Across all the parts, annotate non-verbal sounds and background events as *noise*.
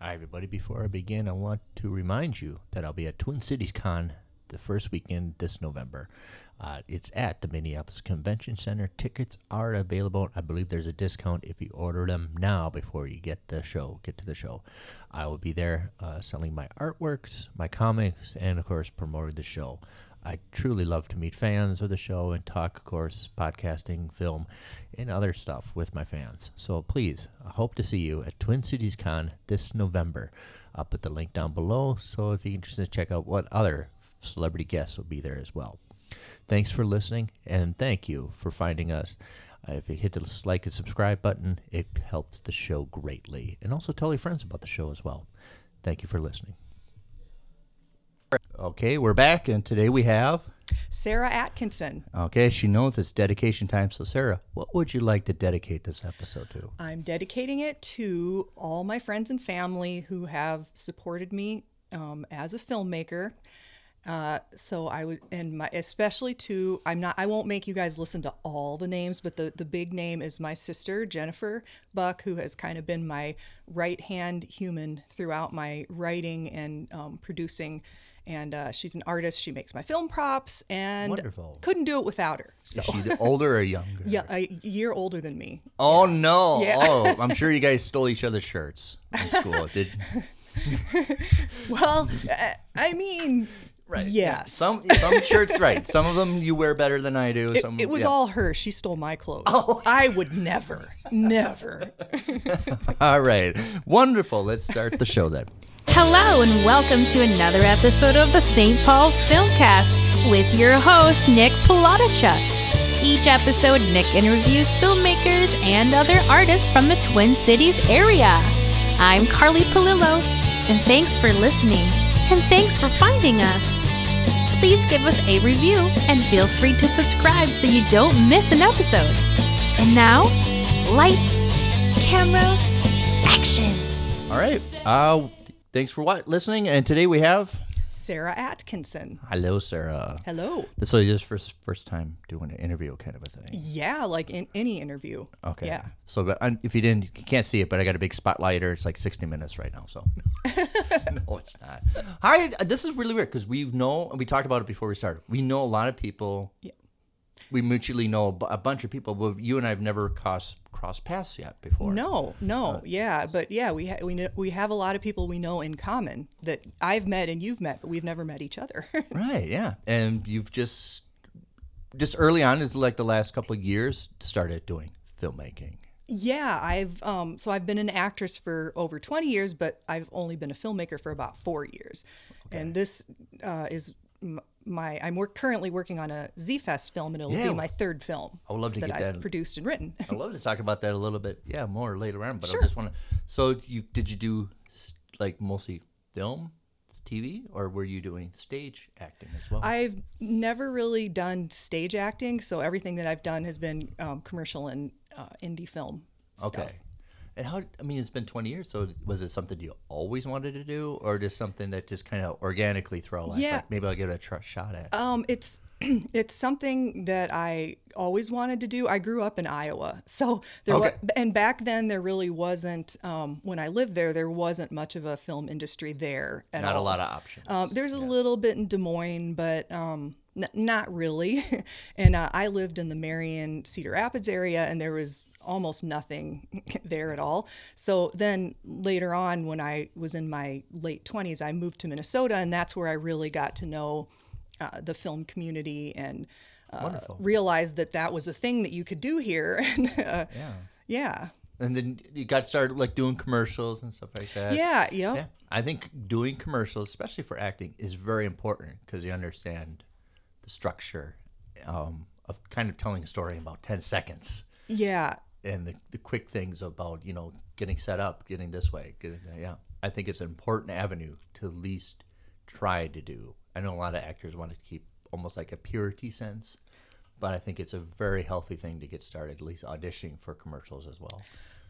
Hi, everybody. Before I begin, I want to remind you that I'll be at Twin Cities Con the first weekend this November. Uh, it's at the Minneapolis Convention Center. Tickets are available. I believe there's a discount if you order them now before you get the show. Get to the show. I will be there uh, selling my artworks, my comics, and of course promoting the show. I truly love to meet fans of the show and talk, of course, podcasting, film, and other stuff with my fans. So please, I hope to see you at Twin Cities Con this November. I'll put the link down below. So if you're interested, check out what other celebrity guests will be there as well. Thanks for listening, and thank you for finding us. If you hit the like and subscribe button, it helps the show greatly. And also tell your friends about the show as well. Thank you for listening. Okay, we're back, and today we have. Sara Atkinson. Okay, she knows it's dedication time. So, Sara, what would you like to dedicate this episode to? I'm dedicating it to all my friends and family who have supported me um, as a filmmaker. Uh, so I would, and my, especially to, I'm not, I won't make you guys listen to all the names, but the, the big name is my sister, Jennifer Buck, who has kind of been my right hand human throughout my writing and um, producing. And uh, she's an artist. She makes my film props, and Wonderful. couldn't do it without her. So Is she older or younger? *laughs* yeah, a year older than me. Oh no! Yeah. Oh, *laughs* I'm sure you guys stole each other's shirts in school. Did *laughs* Well, uh, I mean, yes. some some shirts right? Some of them you wear better than I do. It, Some it was yeah. all her. She stole my clothes. Oh. I would never, never. *laughs* all right. Wonderful. Let's start the show then. Hello and welcome to another episode of the St. Paul Filmcast with your host, Nick Palatichuk. Each episode, Nick interviews filmmakers and other artists from the Twin Cities area. I'm Carly Palillo, and thanks for listening, and thanks for finding us. Please give us a review and feel free to subscribe so you don't miss an episode. And now, lights, camera, action. All right. Uh, thanks for what listening. And today we have. Sara Atkinson. Hello, Sara. Hello. This is just first first time doing an interview kind of a thing. Yeah, like in any interview. Okay. Yeah. So, but if you didn't, you can't see it, but I got a big spotlighter. It's like 60 minutes right now. So, *laughs* *laughs* no, it's not. Hi. This is really weird because we know, we talked about it before we started. We know a lot of people. Yeah. We mutually know a bunch of people, but you and I have never crossed crossed paths yet before. No, no, yeah, but yeah, we ha- we know, we have a lot of people we know in common that I've met and you've met, but we've never met each other. *laughs* Right. Yeah. And you've just just early on, is like the last couple of years, started doing filmmaking. yeah, I've um so I've been an actress for over 20 years, but I've only been a filmmaker for about 4 years. And this uh, is my I'm work, currently working on a Zfest film and it'll Yeah. be my third film. I would love to that get I've that. produced and written. I'd love to talk about that a little bit, yeah, more later on. But Sure. I just want to. So, you did you do like mostly film, TV, or were you doing stage acting as well? I've never really done stage acting, so everything that I've done has been um, commercial and uh, indie film. stuff. And how? I mean, it's been twenty years. So, was it something you always wanted to do, or just something that just kind of organically throw? Like, Yeah. like, maybe I'll give it a tr- shot at. Um, it's *clears throat* it's something that I always wanted to do. I grew up in Iowa, so there Okay. and back then there really wasn't. Um, when I lived there, there wasn't much of a film industry there at all. Not a lot of options. Um, there's a little bit in Des Moines, but um, n- not really. *laughs* and uh, I lived in the Marion Cedar Rapids area, and there was almost nothing *laughs* there at all. So then later on, when I was in my late 20s, I moved to Minnesota, and that's where I really got to know uh, the film community and uh, realized that that was a thing that you could do here. *laughs* and, uh, yeah. yeah. And then you got started like doing commercials and stuff like that. Yeah. Yep. Yeah, I think doing commercials, especially for acting, is very important because you understand the structure um, of kind of telling a story in about ten seconds, Yeah. And the, the quick things about you know getting set up, getting this way, getting yeah. I think it's an important avenue to at least try to do. I know a lot of actors want to keep almost like a purity sense, but I think it's a very healthy thing to get started, at least auditioning for commercials as well.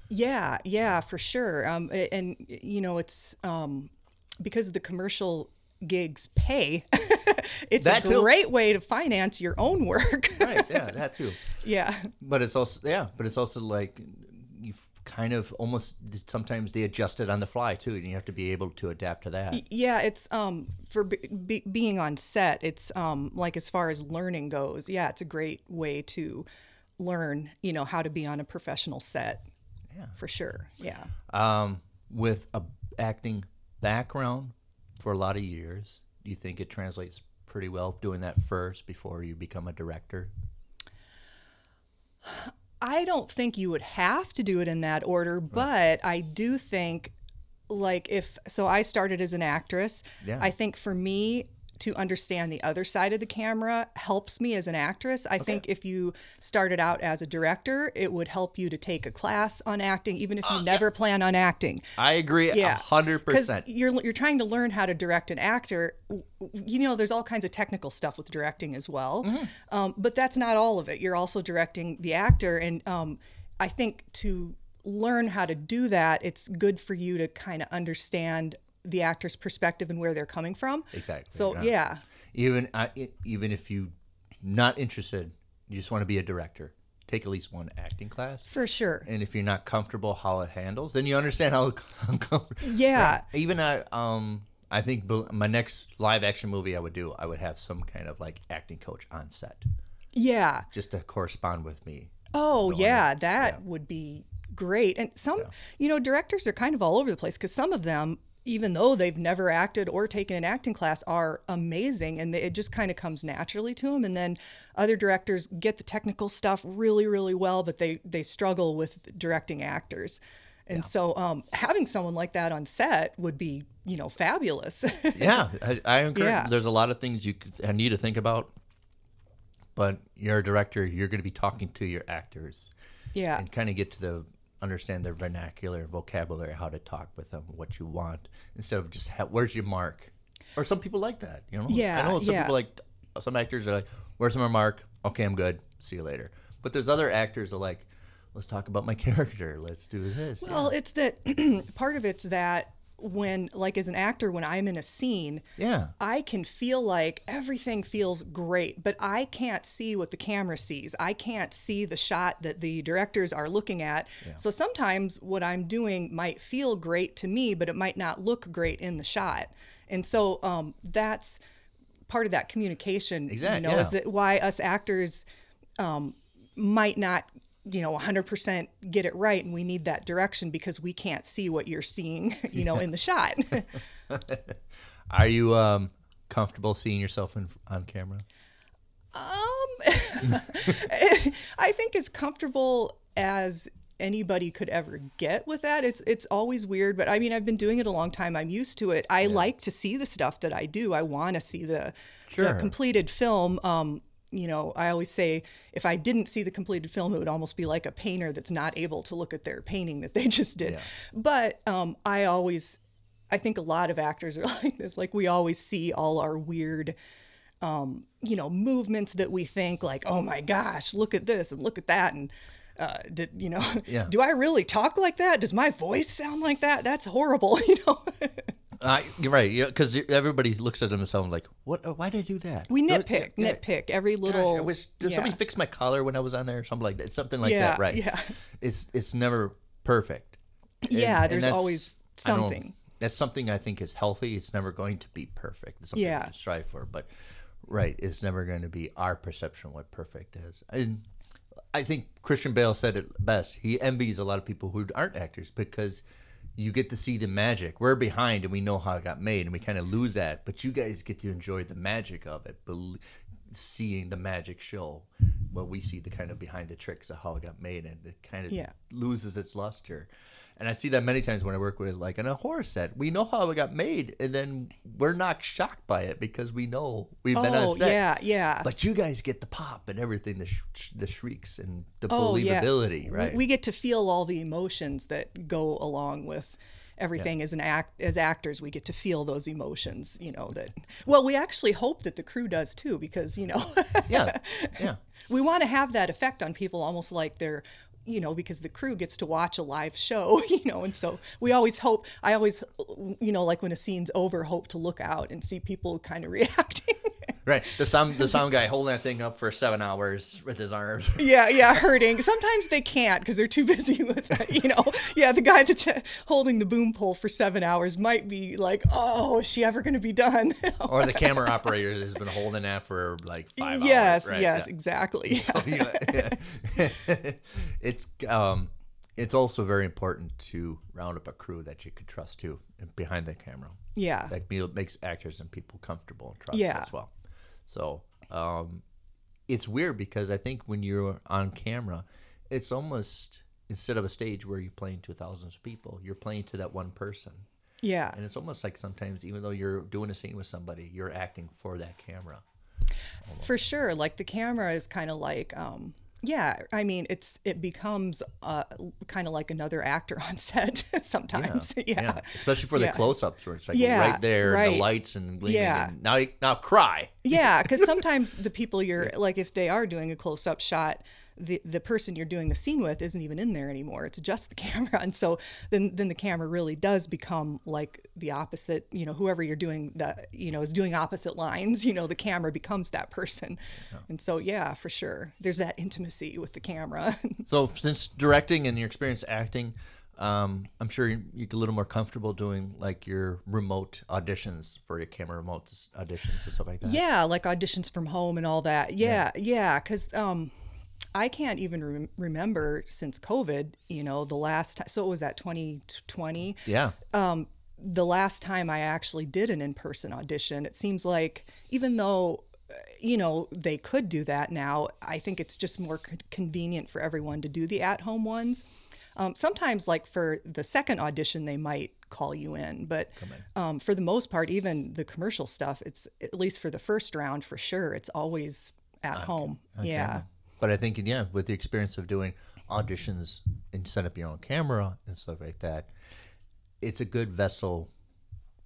Yeah, yeah, for sure. Um, and you know, it's um, because the commercial gigs pay. *laughs* it's That a too. great way to finance your own work. *laughs* Right? Yeah, that too. yeah, But it's also yeah, but it's also like you kind of almost sometimes they adjust it on the fly too, and you have to be able to adapt to that. Yeah, it's um for be, be, being on set. It's um like as far as learning goes. Yeah, it's a great way to learn. You know how to be on a professional set. Yeah, for sure. Yeah. Um, with a acting background for a lot of years, do you think it translates pretty well doing that first before you become a director? I don't think you would have to do it in that order, but I do think like if so I started as an actress. Yeah. I think for me to understand the other side of the camera helps me as an actress. I think if you started out as a director, it would help you to take a class on acting even if you *gasps* never plan on acting. I agree Yeah, hundred Because percent. you're you're trying to learn how to direct an actor. You know, there's all kinds of technical stuff with directing as well, Mm-hmm. um, but that's not all of it. You're also directing the actor, and um, I think to learn how to do that, it's good for you to kind of understand the actor's perspective and where they're coming from. Exactly, So yeah. yeah, Even I, it- even if you not interested, you just want to be a director. Take at least one acting class. for sure. and if you're not comfortable how it handles, then you understand how *laughs* uncomfortable. Yeah. Even I, um, I think my next live action movie I would do, I would have some kind of like acting coach on set, Yeah. just to correspond with me. Oh yeah, that would be great. And some, you know, directors are kind of all over the place because some of them, even though they've never acted or taken an acting class, are amazing, and it just kind of comes naturally to them. And then other directors get the technical stuff really, really well, but they they struggle with directing actors. And so, um, having someone like that on set would be, you know, fabulous. *laughs* Yeah, I, I encourage. Yeah. There's a lot of things you need to think about, but you're a director. You're going to be talking to your actors yeah, and kind of get to the understand their vernacular, vocabulary, how to talk with them, what you want, instead of just ha- where's your mark. Or some people like that, you know. Yeah, I know some yeah. people like some actors are like, "Where's my mark? Okay, I'm good. See you later." But there's other actors are like, "Let's talk about my *laughs* character. Let's do this." Well, it's that *clears throat* part of it's that when, like, as an actor, when I'm in a scene, yeah, I can feel like everything feels great, but I can't see what the camera sees. I can't see the shot that the directors are looking at. So sometimes what I'm doing might feel great to me, but it might not look great in the shot. And so um, that's part of that communication. Exact- You know, is that why us actors um, might not you know 100% get it right and we need that direction because we can't see what you're seeing *laughs* you know in the shot *laughs* Are you um, comfortable seeing yourself in, on camera? Um, *laughs* I think as comfortable as anybody could ever get with that. It's it's always weird, but I mean, I've been doing it a long time. I'm used to it. I like to see the stuff that I do. I want to see the, Sure. the completed film. Um, you know, I always say if I didn't see the completed film, it would almost be like a painter that's not able to look at their painting that they *laughs* just did. Yeah. But um, I always, I think a lot of actors are *laughs* like this. Like we always see all our weird um, you know, movements that we think like, oh my gosh, look at this and look at that. And, uh, did, you know, Yeah. *laughs* do I really talk like that? Does my voice sound like that? That's horrible, you know? Uh, you're right. Yeah, because everybody looks at themselves like, "What? uh, Why did I do that?" we nitpick, yeah, nitpick every Gosh, little. I wish did yeah. somebody fix my collar when I was on there, or something like that. Something like Yeah, that, right? yeah. It's it's never perfect. Yeah, and there's that's- always something. That's something I think is healthy. It's never going to be perfect. It's something Yeah. can strive for, but right, it's never going to be our perception what perfect is. And I think Christian Bale said it best. He envies a lot of people who aren't actors because you get to see the magic. We're behind and we know how it got made, and we kind of lose that. But you guys get to enjoy the magic of it, bel seeing the magic show. Well, we see the kind of behind the tricks of how it got made, and it kind of Yeah. loses its luster. And I see that many times when I work with like on a horror set. We know how it got made, and then we're not shocked by it because we know we've been Oh, on set. yeah, yeah. But you guys get the pop and everything, the sh- the shrieks and the Oh, believability, We- right? We, get to feel all the emotions that go along with everything as an act as actors we get to feel those emotions you know that well we actually hope that the crew does too because you know yeah, *laughs* yeah. we want to have that effect on people almost like they're you know because the crew gets to watch a live show *laughs* you know and so we always hope i always you know like when a scene's over hope to look out and see people kind of *laughs* reacting right. The sound the *laughs* sound guy holding that thing up for seven hours with his arms. *laughs* yeah, yeah, hurting. Sometimes they can't because they're too busy *laughs* with, it, you know. Yeah, the guy that's holding the boom pole for seven hours might be like, "Oh, is she ever going to be done?" or the camera operator has been holding that for like five yes, hours. Right? yes, Yeah. exactly. Yeah. Yeah. it's um, it's also very important to round up a crew that you could trust too behind the camera. yeah. That makes actors and people comfortable and trust Yeah. as well. So um, it's weird because I think when you're on camera, it's almost instead of a stage where you're playing to thousands of people, you're playing to that one person. Yeah. And it's almost like sometimes, even though you're doing a scene with somebody, you're acting for that camera. For sure. Like the camera is kind of like, um, yeah, I mean, it's it becomes uh, kind of like another actor *laughs* on set *laughs* sometimes. Yeah. Especially for the Yeah. close-ups where it's like Yeah, right there, and the lights and. Yeah. And now, you- now cry. Yeah, because *laughs* sometimes the people you're like, if they are doing a close up shot, the the person you're doing the scene with isn't even in there anymore. It's just the *laughs* camera, and so then then the camera really does become like the opposite. You know, whoever you're doing the you know is doing opposite lines. *laughs* You know, the camera becomes that person, and so yeah, for sure, there's that intimacy with the camera. *laughs* So since directing and your experience acting, um, I'm sure you- you're a little more comfortable doing like your remote auditions for your camera remote auditions and stuff like that. Yeah, like auditions from home and all that. Yeah, yeah, because um, I can't even rem- remember since COVID. You know, the last time. So it was at 2020. Yeah. The last time I actually did an in-person audition. It seems like even though. You know, they could do that now. I think it's just more co- convenient for everyone to do the at home ones. Um, sometimes, like for the second audition, they might call you in, but um, for the most part, even the commercial stuff, it's at least for the first round for sure. It's always at home. Yeah. But I think, yeah, with the experience of doing auditions and set up your own camera and stuff like that, it's a good vessel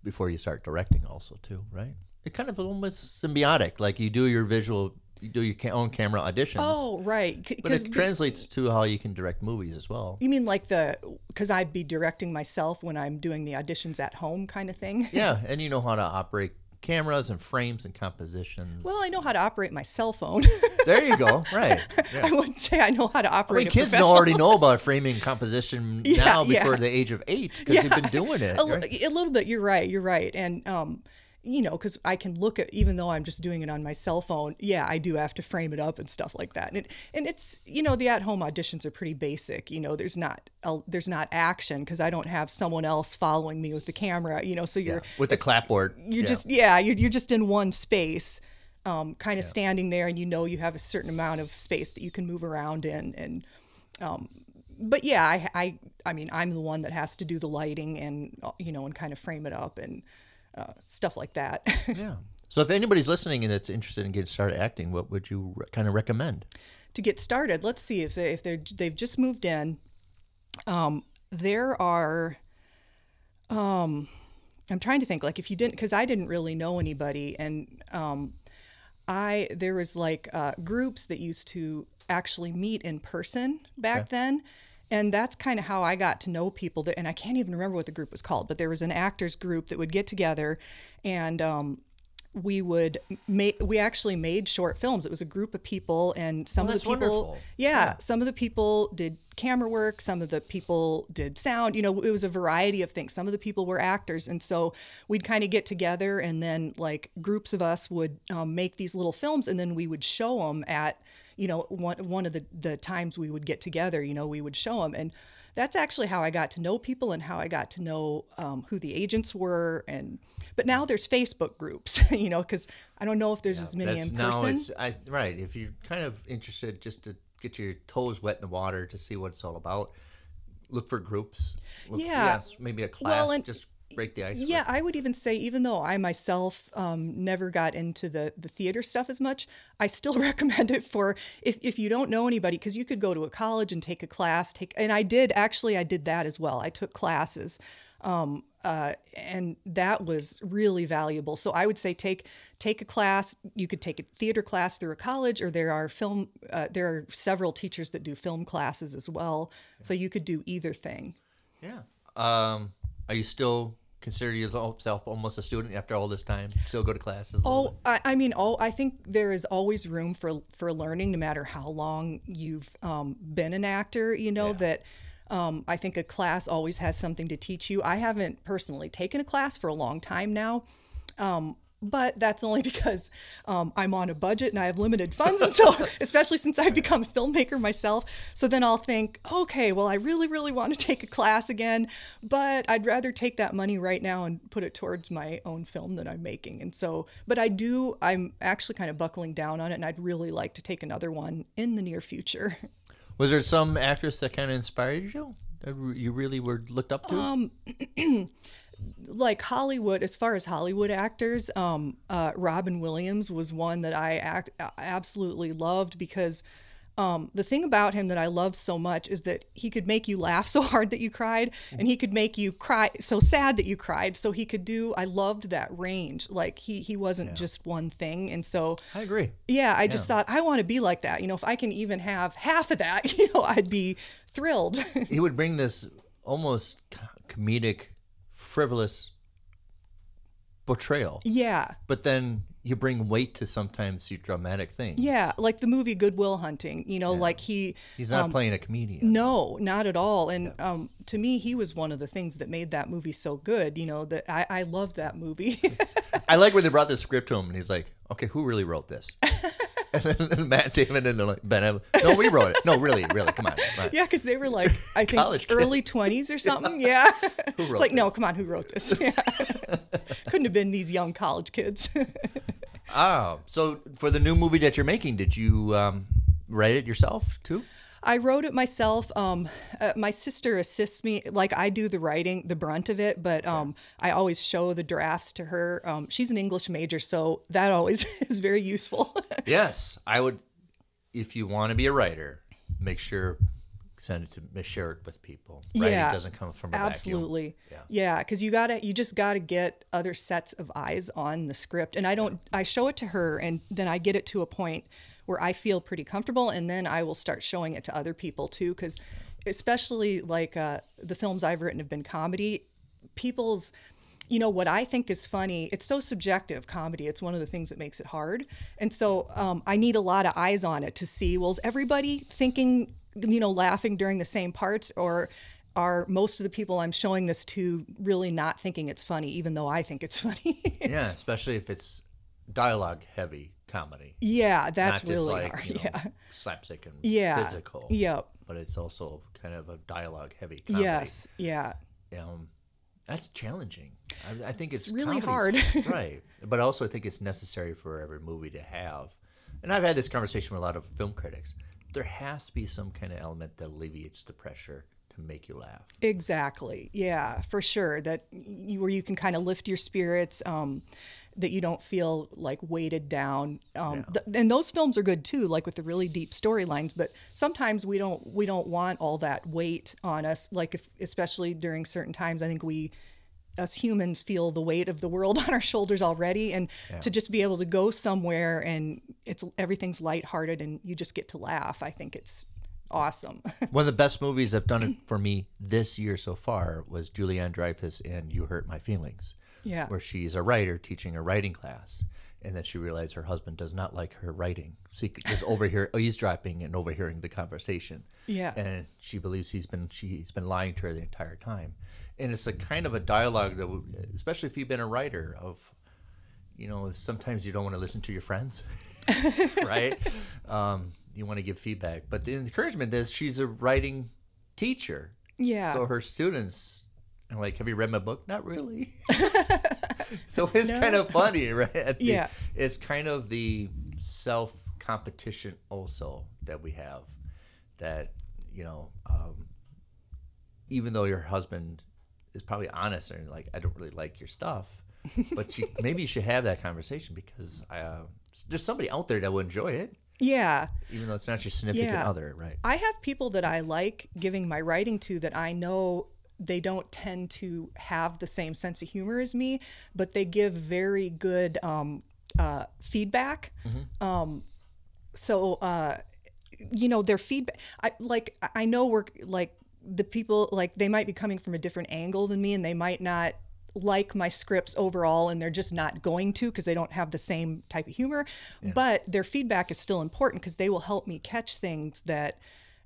before you start directing, also too, right? It kind of almost symbiotic. Like you do your visual, you do your own camera auditions, Oh, right. C- but it translates to how you can direct movies as well. you mean like the because I'd be directing myself when I'm doing the auditions at home, kind of thing. Yeah, *laughs* and you know how to operate cameras and frames and compositions. Well, I know how to operate my cell phone. *laughs* There you go. Right. *laughs* Yeah. I wouldn't say I know how to I operate mean, a kids already know *laughs* about framing composition Yeah, now yeah. before the age of eight because they've been doing it. a, right? a little bit. You're right. You're right. And um, you know, because I can look at even though I'm just doing it on my cell phone. Yeah, I do have to frame it up and stuff like that. And it, and it's you know the at home auditions are pretty basic. You know, there's not a, there's not action because I don't have someone else following me with the camera. You know, so you're With the clapboard. you're yeah. just yeah you're, you're just in one space um, kind of standing there and you know you have a certain amount of space that you can move around in and um, but yeah I, I i mean i'm the one that has to do the lighting and uh, you know and kind of frame it up and uh, stuff like that *laughs* Yeah. So if anybody's listening and it's interested in getting started acting, what would you re- kind of recommend? to get started let's see if they if they're they've just moved in um, there are um, i'm trying to think like if you didn't because i didn't really know anybody and um, i there was like uh, groups that used to actually meet in person back then and that's kind of how i got to know people that and i can't even remember what the group was called but there was an actors group that would get together and um, we would make we actually made short films. It was a group of people and some of the people wonderful. yeah, some of the people did camera work some of the people did sound you know it was a variety of things. Some of the people were actors and so we'd kind of get together and then like groups of us would um, make these little films and then we would show them at you know one, one of the, the times we would get together you know we would show them and that's actually how I got to know people and how I got to know um, who the agents were and but now there's Facebook groups *laughs* you know because I don't know if there's as many in now person it's I, right. If you're kind of interested just to get your toes wet in the water to see what it's all about, look for groups. Look, Yeah. yes, maybe a Well, class. and- just break the ice. Yeah, I would even say, even though I myself um, never got into the the theater stuff as much, I still *laughs* recommend it for if if you don't know anybody, because you could go to a college and take a class. Take and I did actually, I did that as well. I took classes. Um, uh, and that was really valuable. So I would say take take a class. You could take a theater class through a college, or there are film. Uh, there are several teachers that do film classes as well. So you could do either thing. Yeah. Um, are you still consider yourself almost a student after all this time? Still go to classes? Oh, I, I mean, oh, I think there is always room for for learning, no matter how long you've um, been an actor. You know that. Um, I think a class always has something to teach you. I haven't personally taken a class for a long time now, um, but that's only *laughs* because um, I'm on a budget and I have limited funds. And so, *laughs* especially since I've become a filmmaker myself, so then I'll think, okay, well, I really, really want to take a class again, but I'd rather take that money right now and put it towards my own film that I'm making. And so, but I do, I'm actually kind of buckling down on it, and I'd really like to take another one in the near future. *laughs* Was there some actress that kind of inspired you? That you really were looked up to? Um, *clears throat* like Hollywood, as far as Hollywood actors, um, uh, Robin Williams was one that I act, absolutely loved because um, the thing about him that I love so much is that he could make you laugh *laughs* so hard that you cried, and he could make you cry so sad that you cried. So he could do. I loved that range. Like he he wasn't just one thing, and so I agree. yeah, I just thought I want to be like that. You know, if I can even have half of that, *laughs* you know, I'd be thrilled. He would bring this almost comedic, frivolous portrayal, yeah. but then you bring weight to sometimes your dramatic things. Yeah, like the movie Good Will Hunting. You know, like he. He's not um, playing a comedian. No, not at all. And um, to me, he was one of the things that made that movie so good. You know, that I, I loved that movie. *laughs* I like where they brought the script to him, and he's like, "Okay, who really wrote this?" *laughs* and *laughs* then Matt Damon and like Ben, Affleck, no, we wrote it. No, really, really, come on. come on." yeah, because they were like, I think College kid. early 20s or *laughs* something. Yeah. Who it's wrote like, no, come on, who wrote this? Yeah. *laughs* Couldn't have been these young college kids. Oh, so for the new movie that you're making, did you um, write it yourself too? I wrote it myself. Um, uh, my sister assists me, like I do the writing, the brunt of it, but um, I always show the drafts to her. Um, she's an English major, so that always *laughs* is very useful. *laughs* Yes, I would. If you want to be a writer, make sure send it to share it with people. Writing Yeah, doesn't come from a vacuum. Absolutely. Yeah, because you gotta, you just gotta get other sets of eyes on the script, and I don't. I show it to her, and then I get it to a point where I feel pretty comfortable, and then I will start showing it to other people too, because especially like uh, the films I've written have been comedy. People's you know what I think is funny. It's so subjective comedy. It's one of the things that makes it hard, and so um, I need a lot of eyes on it to see. Well, is everybody thinking, you know, laughing during the same parts, or are most of the people I'm showing this to really not thinking it's funny, even though I think it's *laughs* funny? Yeah, especially if it's dialogue heavy comedy. yeah, that's really like hard. you know, yeah, slapstick and yeah, physical. Yep. But it's also kind of a dialogue heavy comedy. Yes. Yeah. Um, that's challenging. I, I think it's, really hard. *laughs* right? But also, I think it's necessary for every movie to have. And I've had this conversation with a lot of film critics. There has to be some kind of element that alleviates the pressure to make you laugh. Exactly. Yeah, for sure. That you, where you can kind of lift your spirits, um, that you don't feel like weighted down. Um, th- and those films are good too, like with the really deep storylines. But sometimes we don't we don't want all that weight on us. Like if especially during certain times, I think we us humans feel the weight of the world *laughs* on our shoulders already and to just be able to go somewhere and it's everything's lighthearted and you just get to laugh i think it's awesome *laughs* One of the best movies I've done it for me this year so far was Julianne Dreyfus and You Hurt My Feelings. Yeah. Where she's a writer teaching a writing class. And then she realized her husband does not like her writing. So he just overhear *laughs* eavesdropping and overhearing the conversation. Yeah. And she believes he's been she's been lying to her the entire time. And it's a kind of a dialogue that, especially if you've been a writer, of you know, sometimes you don't want to listen to your friends, *laughs* right? Um, you want to give feedback, but the encouragement is she's a writing teacher. Yeah. So her students like, "Have you read my book?" Not really. *laughs* so it's kind of funny, *laughs* right? The- Yeah. It's kind of the self competition also that we have. That you know, um, even though your husband is probably honest and like, I don't really like your stuff, *laughs* but you, maybe you should have that conversation because uh, there's somebody out there that will enjoy it, yeah even though it's not your significant Yeah. other, right? I have people that I like giving my writing to that I know they don't tend to have the same sense of humor as me, but they give very good um, uh, feedback. Um, so, uh, you know, their feedback, I like, I know we're like the people, like they might be coming from a different angle than me and they might not like my scripts overall and they're just not going to because they don't have the same type of humor but their feedback is still important because they will help me catch things that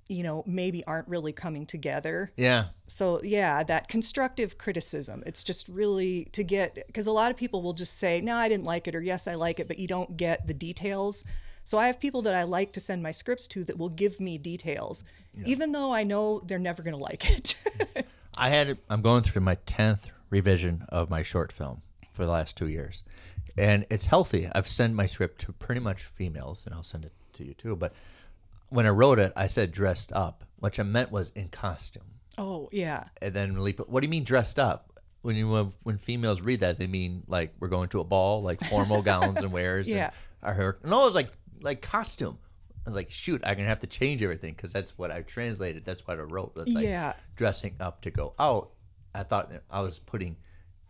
you know maybe aren't really coming together Yeah. so yeah that constructive criticism it's just really to get because a lot of people will just say no i didn't like it or yes i like it but you don't get the details so i have people that i like to send my scripts to that will give me details even though i know they're never going to like it *laughs* I had I'm going through my tenth revision of my short film for the last two years, and it's healthy. I've sent my script to pretty much females, and I'll send it to you too. But when I wrote it, I said dressed up, which I meant was in costume. oh yeah And then Leap, what do you mean dressed up? When you when females read that, they mean like we're going to a ball, like formal gowns and wears. *laughs* Yeah. And our hair. No, it was like like costume. I was like, shoot, I'm gonna have to change everything because that's what I translated. That's what I wrote. It's like Yeah. dressing up to go out. I thought I was putting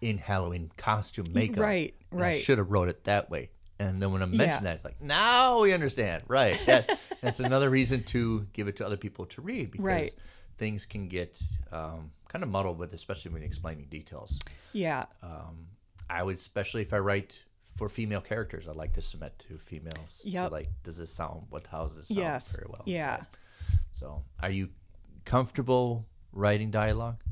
in Halloween costume makeup. right, I right. should have wrote it that way. And then when I mentioned Yeah. that, it's like now we understand. Right. That, *laughs* that's another reason to give it to other people to read because Right. things can get um, kind of muddled with, especially when explaining details. yeah I would, especially if I write for female characters, I like to submit to females. to, Yep. like, does this sound? What? How does this sound? yes Very well. yeah So, are you comfortable writing dialogue,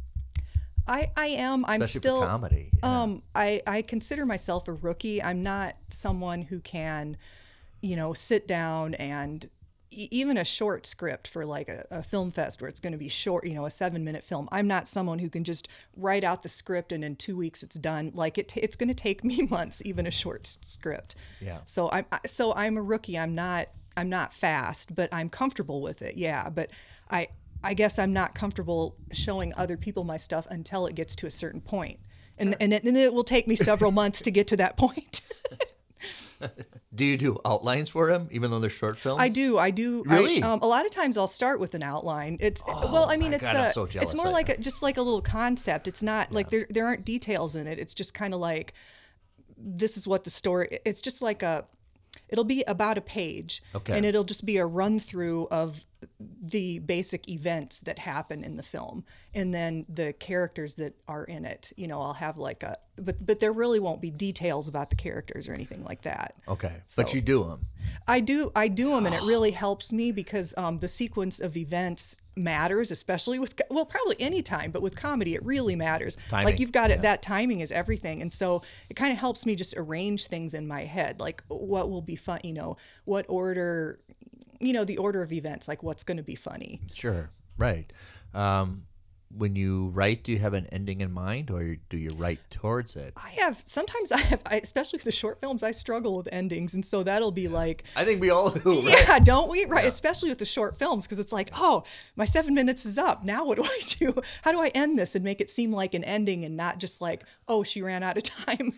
i i am i'm especially still comedy? Yeah. Um, I, I consider myself a rookie. I'm not someone who can, you know, sit down and e- even a short script for like a, a film fest where it's going to be short, you know, a seven minute film. I'm not someone who can just write out the script and in two weeks it's done. Like it, t- it's going to take *laughs* me months, even a short s- script. Yeah. So I'm, so I'm a rookie. I'm not, I'm not fast, but I'm comfortable with it. Yeah. But I, I guess I'm not comfortable showing other people my stuff until it gets to a certain point. And, and, it, and it will take me several *laughs* months to get to that point. *laughs* do you do outlines for them, even though they're short films? I do. I do. Really? I, um, a lot of times I'll start with an outline. It's well, I mean, it's God, a, so it's more like a, just like a little concept. It's not like there there aren't details in it. It's just kind of like this is what the story. It's just like a. It'll be about a page, Okay. and it'll just be a run through of the basic events that happen in the film, and then the characters that are in it. You know, I'll have like a, but but there really won't be details about the characters or anything like that. Okay, but you do them. I do I do them and it really *sighs* helps me because um, the sequence of events matters especially with well probably any time but with comedy it really matters Timing, like you've got it that timing is everything and so it kind of helps me just arrange things in my head like what will be fun you know what order you know the order of events like what's going to be funny Sure, right. Um, when you write, do you have an ending in mind, or do you write towards it? i have sometimes *laughs* i have I, especially with the short films i struggle with endings and so that'll be like I think we all do. *laughs* Right? Yeah, don't we? Right, especially with the short films, because it's like, oh, my seven minutes is up. Now what do *laughs* I do? How do I end this and make it seem like an ending and not just like, oh, she ran out of time?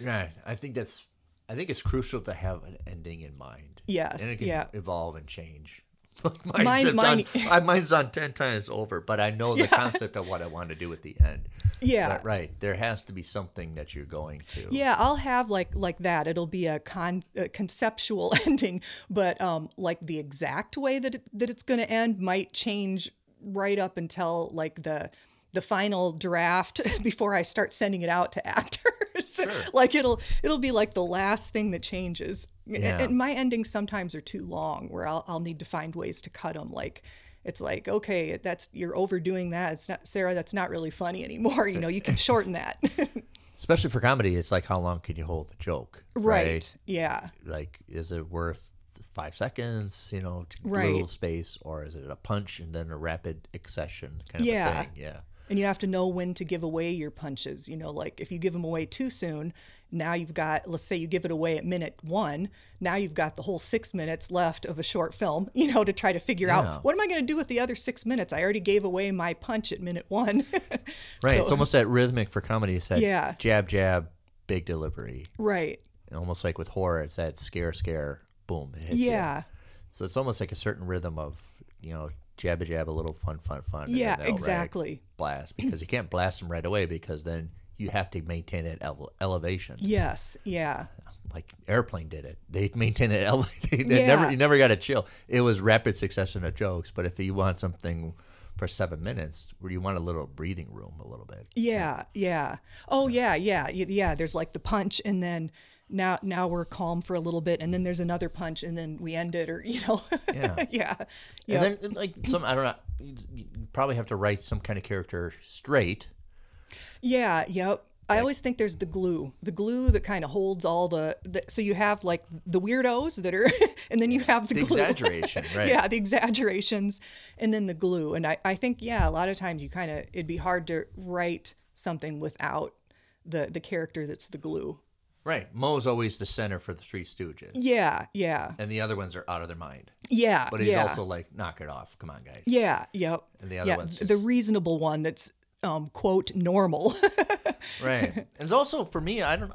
Right. I think that's. I think it's crucial to have an ending in mind. Yes, And it can yeah. evolve and change. *laughs* mine's, Mine- mine- done, *laughs* uh, mine's done ten times over, but I know the concept of what I want to do at the end. Yeah. But, right. There has to be something that you're going to. yeah, I'll have like like that. It'll be a con a conceptual *laughs* ending, but um, like the exact way that it, that it's going to end might change right up until like the the final draft *laughs* before I start sending it out to *laughs* actors. Sure. like it'll it'll be like the last thing that changes. And- Yeah. And my endings sometimes are too long, where I'll I'll need to find ways to cut them. Like it's like okay, that's you're overdoing that. It's not Sara. That's not really funny anymore. You know, you can shorten that. *laughs* Especially for comedy, it's like how long can you hold the joke? right. Yeah. Like, is it worth five seconds? You know, to Right. little space, or is it a punch and then a rapid accession kind of Yeah. a thing? Yeah. And you have to know when to give away your punches. You know, like if you give them away too soon, now you've got, let's say you give it away at minute one, now you've got the whole six minutes left of a short film, *laughs* you know, to try to figure Yeah. out what am I going to do with the other six minutes? I already gave away my punch at minute one. *laughs* Right. So- it's almost that rhythmic for comedy. It's that Yeah. jab, jab, big delivery. right. And almost like with horror, it's that scare, scare, boom. It hits you. Yeah. So it's almost like a certain rhythm of, you know, jab a jab, a little fun, fun, fun. Yeah, then they'll rag- exactly. Blast because you can't blast them right away because then you have to maintain that ele- elevation. Yes. Yeah. Like airplane did it. They maintained that elevation. *laughs* Yeah. never, you never got a chill. It was rapid succession of jokes. But if you want something for seven minutes where you want a little breathing room a little bit. Yeah, yeah. Oh yeah, yeah, yeah. There's like the punch, and then now now we're calm for a little bit, and then there's another punch, and then we end it, or you know. Yeah. yeah. *laughs* Yeah. And then like some I don't know you probably have to write some kind of character straight. Yeah, yep. I always think there's the glue, the glue that kind of holds all the, the. So you have like the weirdos that are, *laughs* and then you have the, The glue. exaggeration, *laughs* right. yeah, the exaggerations, and then the glue. And I, I think yeah, a lot of times you kind of it'd be hard to write something without the the character that's the glue. Right. Moe's always the center for the Three Stooges. Yeah, yeah, And the other ones are out of their mind. yeah. But he's yeah. also like, knock it off. Come on, guys. Yeah, yep. And the other yeah, one's the reasonable one that's um quote normal. *laughs* Right. and also for me, I don't.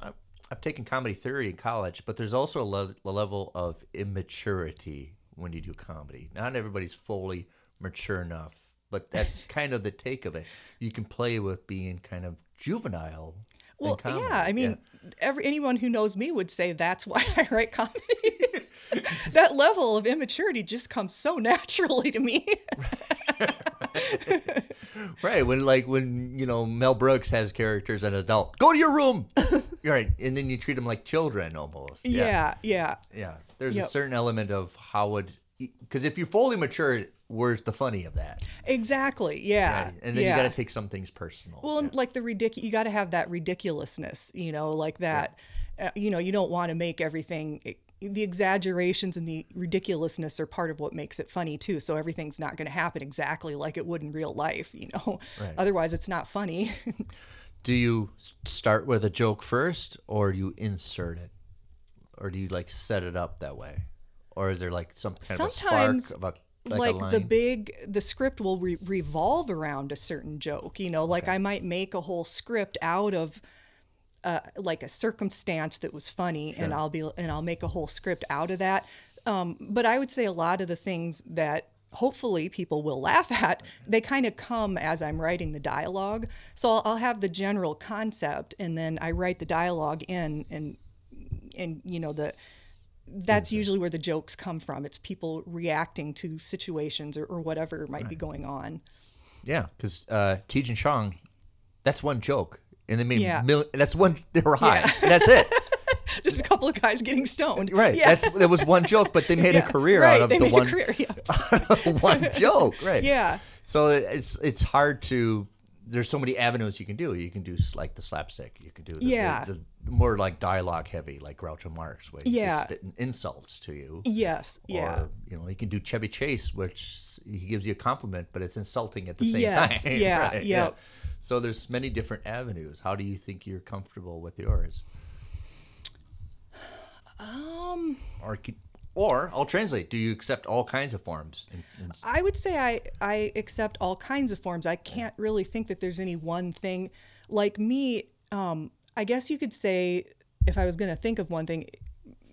I've taken comedy theory in college, but there's also a, le- a level of immaturity when you do comedy. Not everybody's fully mature enough, but that's *laughs* kind of the take of it. You can play with being kind of juvenile. Well, yeah, I mean, every anyone who knows me would say that's *laughs* why I write comedy. *laughs* that level of immaturity just comes so naturally to me. *laughs* right when like when you know Mel Brooks has characters as an adult, go to your room. right, and then you treat them like children almost. yeah, yeah. Yeah, there's a certain element of how would because if you're fully mature, where's the funny of that? Exactly. Yeah. Right? And then yeah. you got to take some things personal. Well, and like the ridic, you got to have that ridiculousness, you know, like that. Uh, you know, you don't want to make everything. the exaggerations and the ridiculousness are part of what makes it funny too. So everything's not going to happen exactly like it would in real life, you know. Right. Otherwise, it's not funny. *laughs* do you start with a joke first, or do you insert it, or do you like set it up that way, or is there like some kind Sometimes, of a spark of a like, like, a the big the script will re- revolve around a certain joke you know? Like i might make a whole script out of uh, like a circumstance that was funny and i'll be and i'll make a whole script out of that. Um, but i would say a lot of the things that hopefully people will laugh *laughs* at they kind of come as i'm writing the dialogue. So I'll, I'll have the general concept and then i write the dialogue in and and you know the that's usually where the jokes come from. It's people reacting to situations or, or whatever might be going on. yeah, because uh, Cheech and Chong, that's one joke, and they made Yeah. mil- that's one. They were high. And that's it. *laughs* Just a couple of guys getting stoned. Right. Yeah. That's that was one joke, but they made Yeah. a career right. out of they the one a career. Yeah. *laughs* one joke. Right. Yeah. So it's it's hard to. There's so many avenues you can do. You can do like the slapstick. You can do the, Yeah. the, the more like dialogue heavy, like Groucho Marx, where he's Yeah. just spitting insults to you. Yes. Yeah. You know, you can do Chevy Chase, which he gives you a compliment, but it's insulting at the same Yes, time. *laughs* yeah, right, yep. So there's many different avenues. How do you think you're comfortable with yours? Um, Or or I'll translate. Do you accept all kinds of forms? I would say I I accept all kinds of forms. I can't really think that there's any one thing. Like me, um, I guess you could say if I was going to think of one thing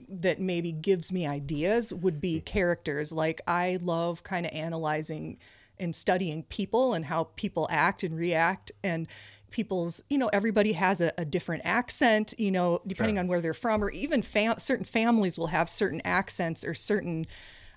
that maybe gives me ideas would be characters. Like I love kind of analyzing and studying people and how people act and react and people's you know everybody has a, a different accent you know depending on where they're from or even fam- certain families will have certain accents or certain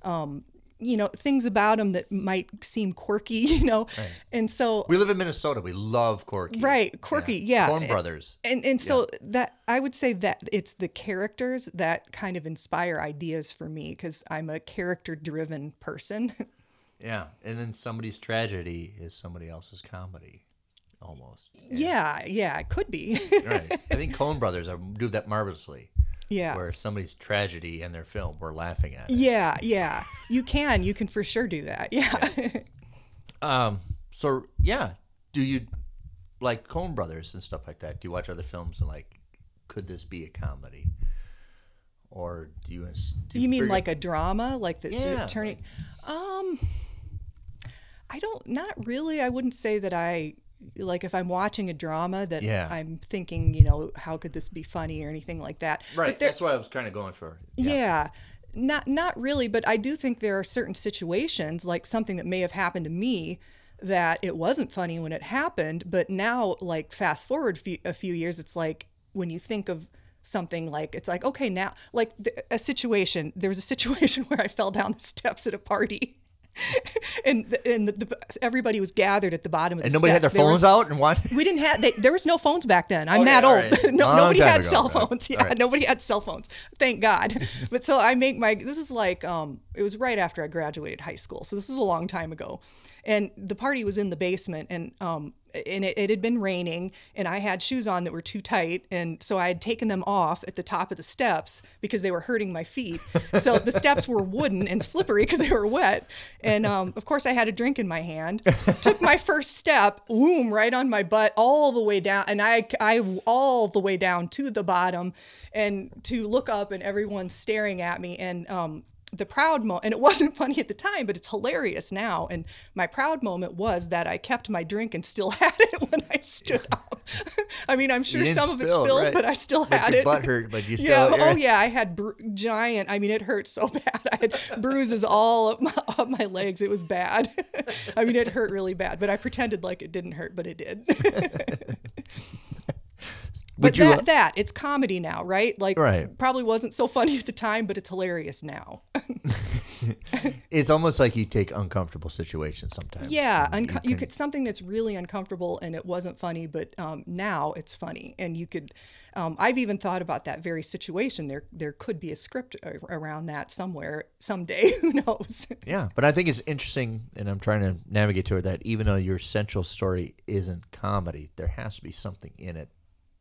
um, you know things about them that might seem quirky *laughs* you know and so we live in Minnesota. We love quirky Right, quirky yeah. Coen Brothers. and and so that I would say that it's the characters that kind of inspire ideas for me because I'm a character driven person. *laughs* Yeah, and then somebody's tragedy is somebody else's comedy, almost. yeah, yeah, it could be. *laughs* Right. I think Coen Brothers are, do that marvelously. Yeah. Where somebody's tragedy in their film, we're laughing at it. Yeah, yeah. You can. You can for sure do that. Yeah. Um. So yeah, do you like Coen Brothers and stuff like that? Do you watch other films and like, could this be a comedy? Or do you? Do you mean figure- like a drama, like the, Yeah, turning? Um, I don't. Not really. I wouldn't say that I like if I'm watching a drama that Yeah. I'm thinking, you know, how could this be funny or anything like that. Right? there- That's what I was kind of going for. Yeah. Not not really, but I do think there are certain situations like something that may have happened to me that it wasn't funny when it happened, but now like fast forward a few years it's like when you think of something like it's like okay now like the, a situation there was a *laughs* situation where I fell down the steps at a party *laughs* and the, and the, the, everybody was gathered at the bottom of the And nobody had their steps. They were- phones out and what? *laughs* We didn't have. They, there was no phones back then. I'm that old. right. *laughs* no, nobody had ago. cell All right. phones. Yeah, right. nobody had cell phones. Thank God. but so I make my. This is like. Um, it was right after I graduated high school. So this was a long time ago, and the party was in the basement, and um, and it, it had been raining, and I had shoes on that were too tight, and so I had taken them off at the top of the steps because they were hurting my feet. So the steps were wooden and slippery because they were wet, and um, of course I had a drink in my hand. Took my first step, boom, right on my butt, all the way down, and I, I all the way down to the bottom, and to look up, and everyone's staring at me, and um, the proud moment, and it *laughs* wasn't funny at the time, but it's hilarious now. And my proud moment was that I kept my drink and still *laughs* had it when I stood up. *laughs* I mean, I'm sure some of it spilled, right. but I still But had your it. butt hurt, but you still. yeah. Oh yeah, I had bru- giant. I mean, it hurt so bad. I had bruises all up my, up my legs. It was bad. I mean, it hurt really bad, but I pretended like it didn't hurt, but it did. But you? that, that it's comedy now, right? Like, Right. probably wasn't so *laughs* funny at the time, but it's hilarious now. *laughs* it's almost like you take uncomfortable situations sometimes. Yeah, unco- you, could something that's really uncomfortable and it wasn't funny, but um, now it's funny, and you could. Um, I've even thought about that very situation. There, there could be a script around that somewhere someday. *laughs* Who knows? Yeah, but I think it's interesting, and I'm trying to navigate toward that. Even though your central story isn't comedy, there has to be something in it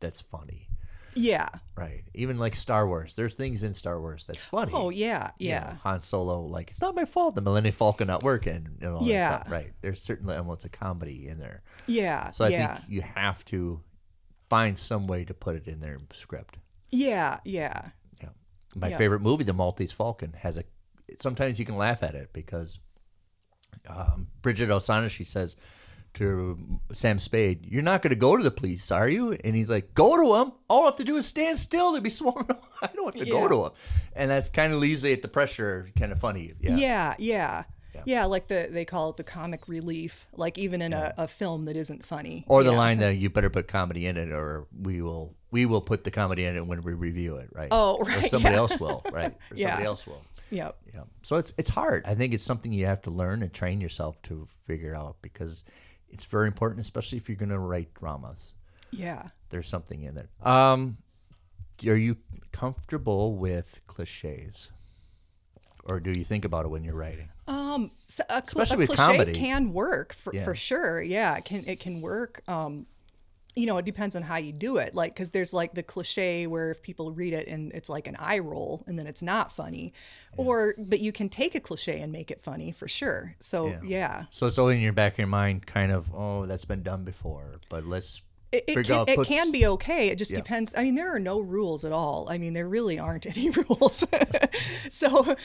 that's funny, yeah. right? Even like Star Wars, there's things in Star Wars that's funny. Oh yeah, You know, yeah, Han Solo, like it's not my fault. The Millennium Falcon not working. You know, all Yeah. right. There's certainly elements of comedy in there, yeah. so I yeah. think you have to find some way to put it in their script. yeah, yeah, Yeah. My Yeah. favorite movie, The Maltese Falcon, has a. Sometimes you can laugh at it because um, Bridget Osana, she says to Sam Spade, "You're not going to go to the police, are you?" And he's like, "Go to them. All I have to do is stand still. They'd be *laughs* sworn. I don't have to go to them." And that's kind of leaves it at the pressure, kind of funny. Yeah. yeah, yeah, yeah. like the they call it the comic relief. Like even in a, a film that isn't funny, Or the Yeah. line that *laughs* you better put comedy in it, or we will we will put the comedy in it when we review it, right? Oh, Or right, somebody yeah. else will, *laughs* right? Or Yeah. somebody else will. Yep. Yeah. So it's it's hard. I think it's something you have to learn and train yourself to figure out because it's very important, especially if you're going to write dramas. Yeah. There's something in there. Um, are you comfortable with cliches, or do you think about it when you're writing? Um, so a, cl- Especially a with cliche comedy. can work for, Yeah. for sure. Yeah, it can it can work. Um, you know, it depends on how you do it. Like, because there's like the cliche where if people read it and it's like an eye roll and then it's not funny, or but you can take a cliche and make it funny for sure. So yeah, So it's always in your back of your mind, kind of, oh, that's been done before, but let's it, it can it puts- can be okay. It just Yeah. depends. I mean, there are no rules at all. I mean, there really aren't any *laughs* rules. *laughs* so,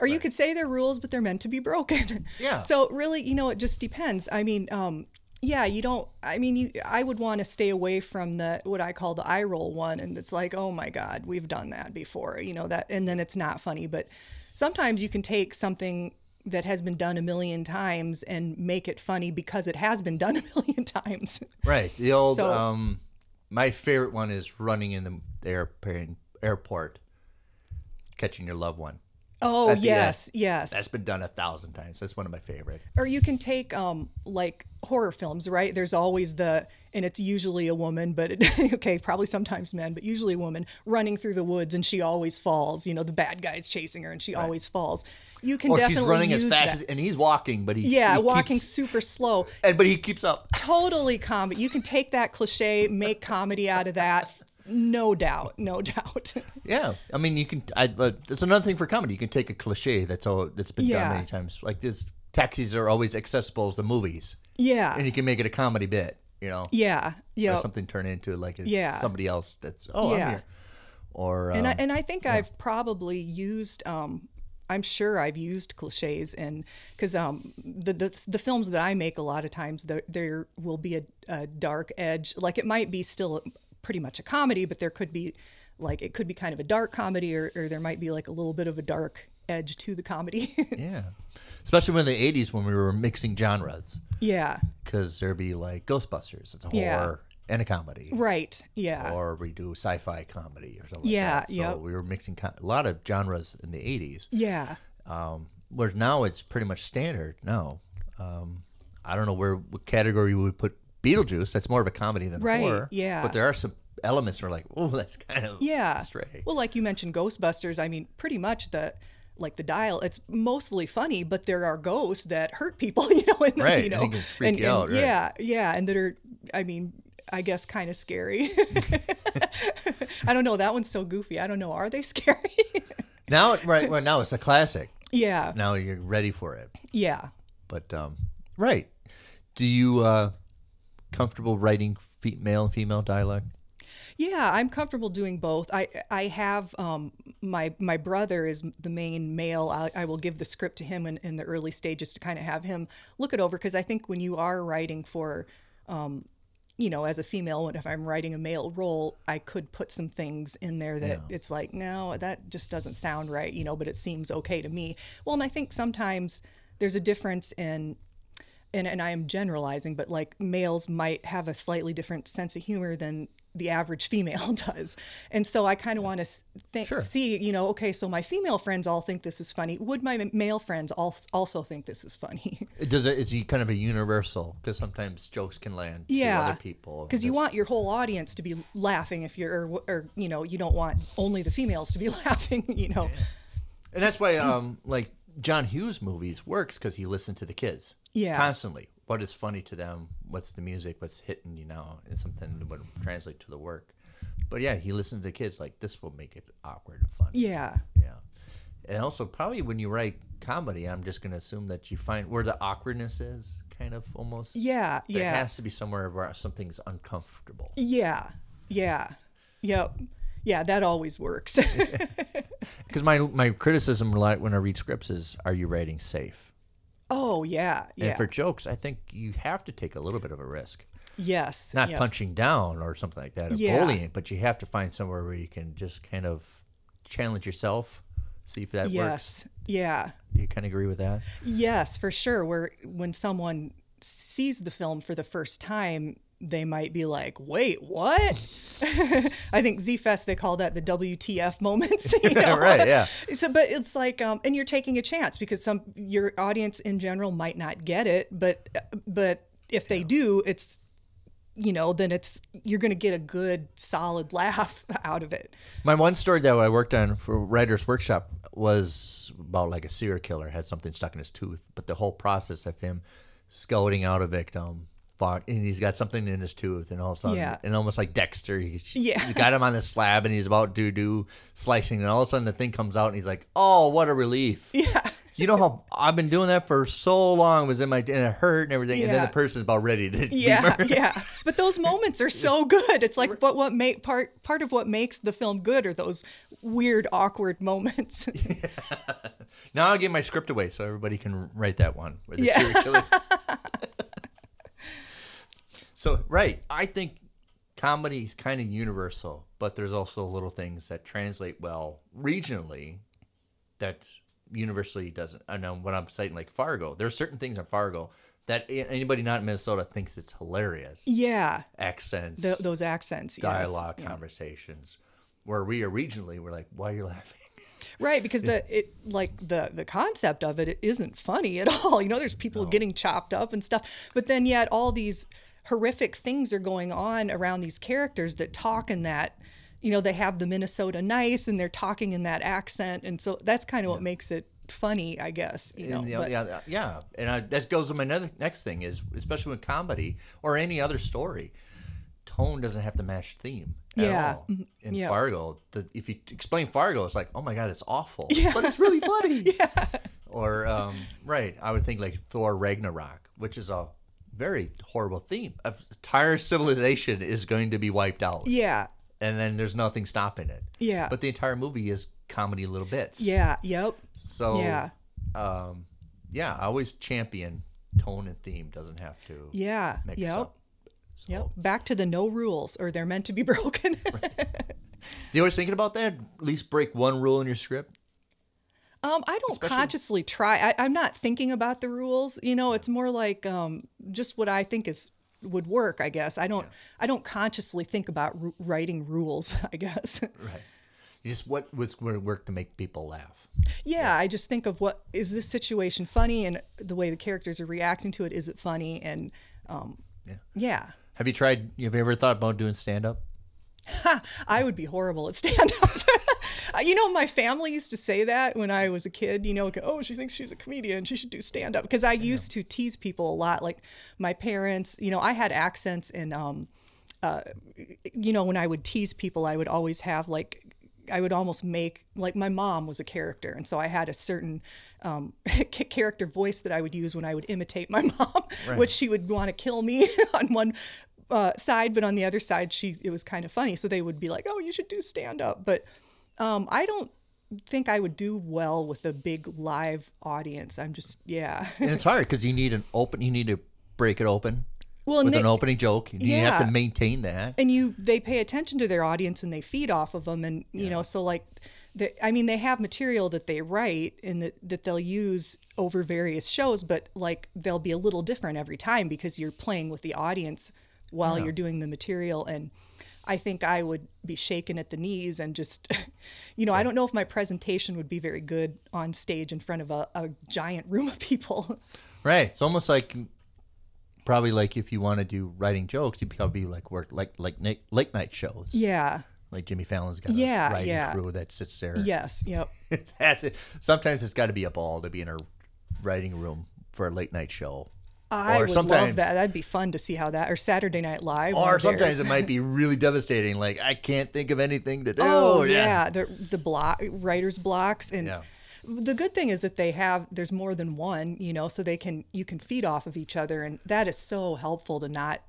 or you could say they're rules, but they're meant to be broken. Yeah. So really, you know, it just depends. I mean, um, yeah, you don't. I mean, you. I would want to stay away from the what I call the eye roll one, and it's like, oh my god, we've done that before. You know that, and then it's not funny. But sometimes you can take something that has been done a million times and make it funny because it has been *laughs* done a million times. Right. The old So- um my favorite one is running in the airplane airport catching your loved one. Oh At yes, yes. That's been done a thousand times. That's one of my favorite. or you can take um like horror films, right? There's always the and it's usually a woman, but it, *laughs* okay, probably sometimes men, but usually a woman running through the woods and she always falls. You know, the bad guy's chasing her and she always falls. You can Or definitely she's running as fast as and he's walking, but he yeah, he walking keeps- super slow. and but he keeps up. Totally comedy. You can take that cliche, make comedy out of that. No doubt, no doubt. *laughs* Yeah, I mean, you can. I, uh, that's another thing for comedy. You can take a cliche that's all that's been Yeah. done many times. Like this, taxis are always accessible as the movies, yeah, and you can make it a comedy bit. You know, yeah, yeah. something turn into like it's Yeah. somebody else that's oh I'm Yeah. here. Or and I, um, and I think I've probably used um I'm sure I've used cliches and because um the, the the films that I make a lot of times there there will be a, a dark edge like it might be still pretty much a comedy but there could be like it could be kind of a dark comedy or, or there might be like a little bit of a dark edge to the comedy *laughs* yeah, especially when the '80s when we were mixing genres. yeah because there'd be like Ghostbusters. It's a Yeah. horror and a comedy. right yeah Or we do sci-fi comedy or something Yeah, like that. So yep. we were mixing a lot of genres in the 80s. yeah Um, whereas now it's pretty much standard. No. um, I don't know where what category we would put Beetlejuice. That's more of a comedy than Right, horror. yeah. But there are some elements that are like, *laughs* oh, that's kind of yeah stray. well like you mentioned ghostbusters i mean pretty much the like the dial it's mostly funny but there are ghosts that hurt people *laughs* you know and Right, you know can freak and, you and out, right. yeah yeah and that are i mean i guess kind of scary *laughs* i don't know that one's so goofy i don't know are they scary now, right, well, now it's a classic. yeah Now you're ready for it. yeah But um, right, do you uh, comfortable writing male and female dialogue? Yeah, I'm comfortable doing both. I I have um, my my brother is the main male. I, I will give the script to him in, in the early stages to kind of have him look it over because I think when you are writing for, um, you know, as a female, and if I'm writing a male role, I could put some things in there that it's like, no, that just doesn't sound right, you know, but it seems okay to me. Well, and I think sometimes there's a difference in and, and I am generalizing, but like males might have a slightly different sense of humor than the average female *laughs* does. And so I kind of want to think, see, you know, okay, so my female friends all think this is funny. Would my male friends al- also think this is funny? *laughs* It Does it is he kind of a universal? Because sometimes jokes can land to yeah. other people. Because you want your whole audience to be laughing if you're, or, or, you know, you don't want only the females to be *laughs* laughing, you know. and that's why um like John Hughes movies works because he listened to the kids. Yeah. Constantly. What is funny to them? What's the music? What's hitting you know And something that would translate to the work. But yeah, he listened to the kids like this will make it awkward and fun. Yeah. Yeah. And also, probably when you write comedy, I'm just going to assume that you find where the awkwardness is, kind of almost. Yeah. There Yeah. has to be somewhere where something's uncomfortable. Yeah. Yeah. Yep. Yeah. That always works. *laughs* *laughs* Because my my criticism like when I read scripts is, are you writing safe? Oh, yeah. Yeah. And for jokes, I think you have to take a little bit of a risk. yes. Not punching down or something like that, or Yeah. bullying, but you have to find somewhere where you can just kind of challenge yourself, see if that works. Yes. Yeah. Do you kind of agree with that? Yes, for sure. Where when someone sees the film for the first time, they might be like, "Wait, what?" *laughs* I think Zfest they call that the WTF moments. *laughs* You know? Right, yeah. So, but it's like, um, and you're taking a chance because some your audience in general might not get it, but but if they do, it's you know, then it's you're going to get a good solid laugh *laughs* out of it. My one story that I worked on for Writer's Workshop was about like a serial killer had something stuck in his tooth, but the whole process of him scouting out a victim, and he's got something in his tooth, and all of a sudden, Yeah. and almost like Dexter, he, Yeah. he got him on the slab, and he's about to do slicing, and all of a sudden the thing comes out, and he's like, "Oh, what a relief!" *laughs* Yeah. You know how I've been doing that for so long, it was in my and it hurt and everything, and then the person's about ready to yeah *laughs* yeah but those *laughs* moments are so good it's like but what make part part of what makes the film good are those weird awkward moments Now I'll give my script away so everybody can write that one. Where the Yeah. So right, I think comedy is kind of universal, but there's also little things that translate well regionally that universally doesn't. I know when I'm citing like Fargo, there are certain things on Fargo that anybody not in Minnesota thinks it's hilarious. yeah Accents, th- those accents yes. dialogue, Yeah. conversations. Where we are regionally, we're like, why are you laughing? *laughs* right because the it like the the concept of it, it isn't funny at *laughs* all you know there's people getting chopped up and stuff but then yet all these horrific things are going on around these characters that talk in that you know they have the minnesota nice and they're talking in that accent and so that's kind of what makes it funny i guess you know And, you know, yeah, yeah, and I, that goes to my another, next thing is especially with comedy or any other story, tone doesn't have to match theme. At Yeah, all. In yeah. Fargo, the, if you explain Fargo, it's like, oh my god, it's awful, *laughs* but it's really funny. *laughs* yeah. Or um, right, I would think like Thor Ragnarok, which is a very horrible theme. An entire civilization is going to be wiped out, yeah and then there's nothing stopping it. Yeah. But the entire movie is comedy little bits. Yeah. Yep. So Yeah. um, yeah, I always champion tone and theme doesn't have to Yeah. mix Yep. up. So, Yep. Back to the no rules, or they're meant to be *laughs* broken. You always thinking about that? At least break one rule in your script. Um, I don't consciously try. I, I'm not thinking about the rules. You know, it's more like um, just what I think is would work. I guess I don't. I don't consciously think about ru- writing rules. *laughs* I guess. Right. Just what was to work to make people laugh? yeah, I just think of what is this situation funny and the way the characters are reacting to it. Is it funny? And um, Yeah. yeah, Have you tried? Have you ever thought about doing stand up? I would be horrible at stand up. *laughs* you know, my family used to say that when I was a kid, you know, oh, she thinks she's a comedian. She should do stand up. Because I used to tease people a lot. Like my parents, you know, I had accents and, um, uh, you know, when I would tease people, I would always have like, I would almost make like my mom was a character, and so I had a certain um, *laughs* character voice that I would use when I would imitate my *laughs* mom, which she would want to kill me on one uh, side, but on the other side, she it was kind of funny. So they would be like, "Oh, you should do stand up," but um, I don't think I would do well with a big live audience. I'm just yeah. And it's hard because you need an open. You need to break it open well, with and an opening joke. You have to maintain that. and you they pay attention to their audience and they feed off of them and you know so like the, i mean they have material that they write and that, that they'll use over various shows but like they'll be a little different every time because you're playing with the audience while you're doing the material and i think i would be shaken at the knees and just *laughs* you know i don't know if my presentation would be very good on stage in front of a, a giant room of people *laughs* Right. It's almost like probably like if you want to do writing jokes, you'd probably like work like like Nick, late night shows. yeah Like Jimmy Fallon's got Yeah, a writing yeah. crew that sits there. yes yep *laughs* That- sometimes it's got to be a ball to be in a writing room for a late night show. I Or would sometimes- love that. That'd be fun to see how that, or Saturday Night Live. Or sometimes it might be really devastating. Like I can't think of anything to do. Oh yeah, the the block writers blocks and. Yeah. The good thing is that they have there's more than one, you know, so they can you can feed off of each other, and that is so helpful to not,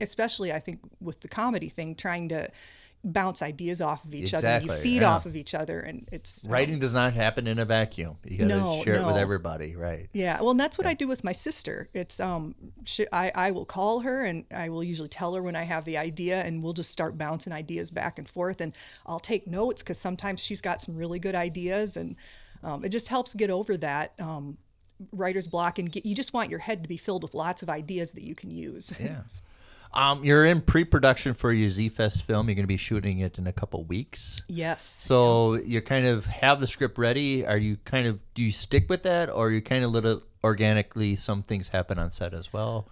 especially I think with the comedy thing, trying to bounce ideas off of each other. Exactly, You feed yeah. off of each other, and it's um, Writing does not happen in a vacuum. You got to No, share it with everybody, right? Yeah, well, and that's what I do with my sister. It's um, she, I I will call her and I will usually tell her when I have the idea, and we'll just start bouncing ideas back and forth, and I'll take notes because sometimes she's got some really good ideas, and um, it just helps get over that um, writer's block, and get, you just want your head to be filled with lots of ideas that you can use. Yeah. *laughs* Um, you're in pre-production for your Zfest film. You're going to be shooting it in a couple weeks. yes. So you kind of have the script ready. Are you kind of do you stick with that, or you kind of let it organically? Some things happen on set as well.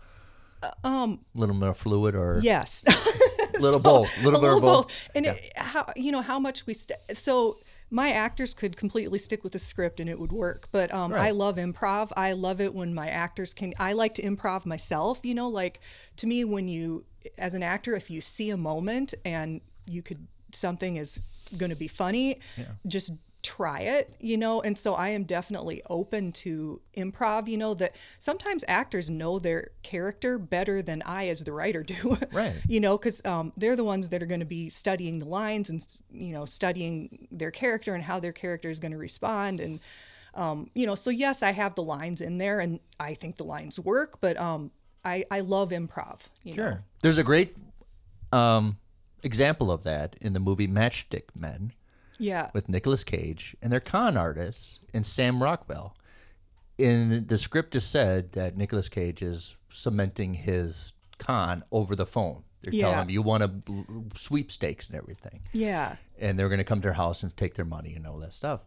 Um, a little more fluid, or Yes. *laughs* little both, little a bit little of both. both. And it, how you know how much we st- so my actors could completely stick with the script and it would work. But um, I love improv. I love it when my actors can. I like to improv myself. You know, like to me, when you as an actor, if you see a moment and you could something is going to be funny, just try it you know and so i am definitely open to improv you know that sometimes actors know their character better than i as the writer do *laughs* Right. you know because um, they're the ones that are going to be studying the lines and you know studying their character and how their character is going to respond and um, you know so yes i have the lines in there and i think the lines work but um, I, I love improv you know Sure. There's a great um, example of that in the movie Matchstick Men yeah with Nicolas Cage, and they're con artists and Sam Rockwell. In the script is said that Nicolas Cage is cementing his con over the phone. They're telling him you want to bl- sweepstakes and everything, yeah and they're going to come to their house and take their money and all that stuff.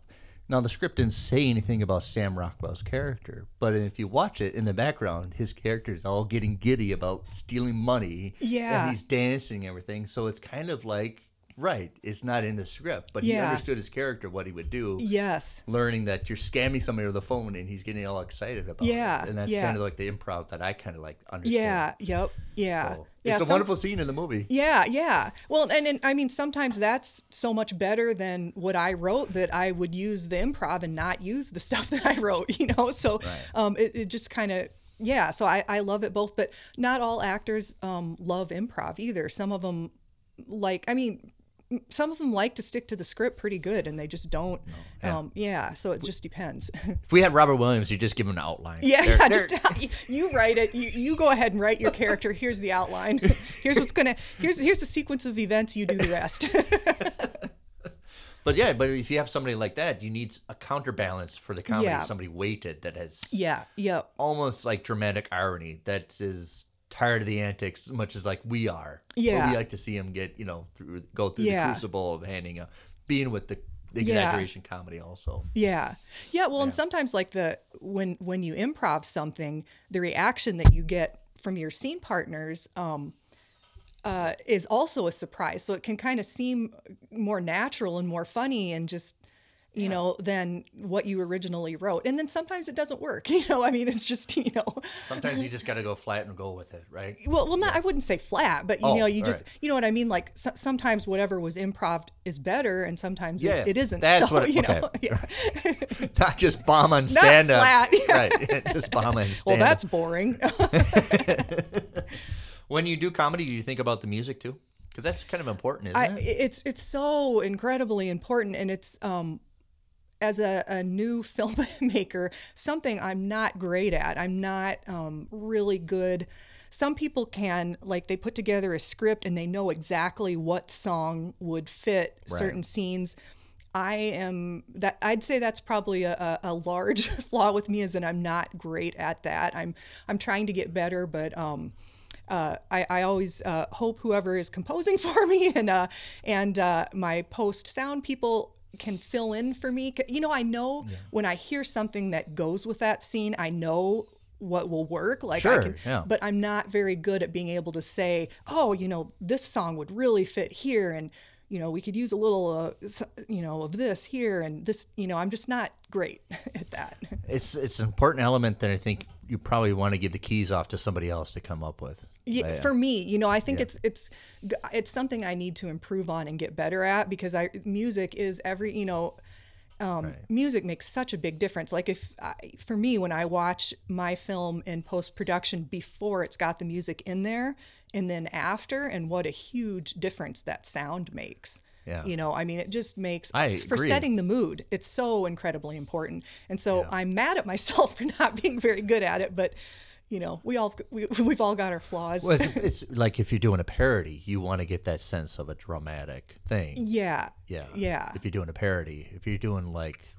Now the script didn't say anything about Sam Rockwell's character, but if you watch it in the background, his character is all getting giddy about stealing money. Yeah. and he's dancing and everything. So it's kind of like right, it's not in the script, but he understood his character, what he would do yes learning that you're scamming somebody with a phone and he's getting all excited about Yeah, it. And that's yeah. kind of like the improv that I kind of like understand. yeah yep yeah So, yeah it's a some- wonderful scene in the movie. Yeah, yeah. Well, and, and I mean, sometimes that's so much better than what I wrote that I would use the improv and not use the *laughs* stuff that I wrote, you know? So um, it, it just kind of, yeah. So I, I love it both, but not all actors um, love improv either. Some of them like, I mean, some of them like to stick to the script pretty good and they just don't. yeah. Um, yeah. So it just depends. If we had Robert Williams, you just give him an outline. Yeah, There- *laughs* yeah, there- just you write it. You, you go ahead and write your character. Here's the outline. *laughs* Here's what's gonna. Here's here's the sequence of events. You do the rest. *laughs* But yeah, but if you have somebody like that, you need a counterbalance for the comedy. Yeah. Somebody weighted that has yeah. yeah, almost like dramatic irony that is tired of the antics as much as like we are. But Yeah. we like to see him get you know through go through Yeah. the crucible of handing a being with the, the Yeah. exaggeration comedy also. Yeah. Yeah, well, and sometimes like the when when you improv something, the reaction that you get from your scene partners um uh is also a surprise. So it can kind of seem more natural and more funny and just you know than what you originally wrote. And then sometimes it doesn't work. *laughs* You know, I mean, it's just, you know, Sometimes you just got to go flat and go with it, right? well, well, not I wouldn't say flat, but you Oh, know, you just, right. you know what I mean. Like so, sometimes whatever was improv is better, and sometimes it- Yes, it isn't. that's so, what it- you know. okay. yeah. *laughs* Not just bomb on stand up. flat, yeah. Right. *laughs* just bomb on stand up. Well, that's boring. When you do comedy, do you think about the music too? Because that's kind of important, isn't I, it? it's it's so incredibly important, and it's um, as a, a new *laughs* filmmaker, something I'm not great at. I'm not um, really good. Some people can like they put together a script and they know exactly what song would fit certain scenes. I am that I'd say that's probably a, a, a large *laughs* flaw with me is that I'm not great at that. I'm I'm trying to get better, but um, uh, I, I always uh, hope whoever is composing *laughs* for me and uh, and uh, my post sound people can fill in for me. You know, I know when I hear something that goes with that scene, I know what will work. Like I Sure, can, yeah. but I'm not very good at being able to say, oh, you know, this song would really fit here, and you know, we could use a little, uh, you know, of this here and this. You know, I'm just not great *laughs* at that. It's it's an important element that I think you probably want to give the keys off to somebody else to come up with. Yeah, for me, you know, I think it's it's it's something I need to improve on and get better at because I music is every you know, um, music makes such a big difference. Like if I, for me, when I watch my film in post production before it's got the music in there and then after, and what a huge difference that sound makes. Yeah. You know, I mean, it just makes I for setting the mood. It's so incredibly important, and so I'm mad at myself *laughs* for not being very good at it. But you know, we all we, we've all got our flaws. Well, it's, *laughs* it's like if you're doing a parody, you want to get that sense of a dramatic thing. Yeah. Yeah. Yeah. If you're doing a parody, if you're doing like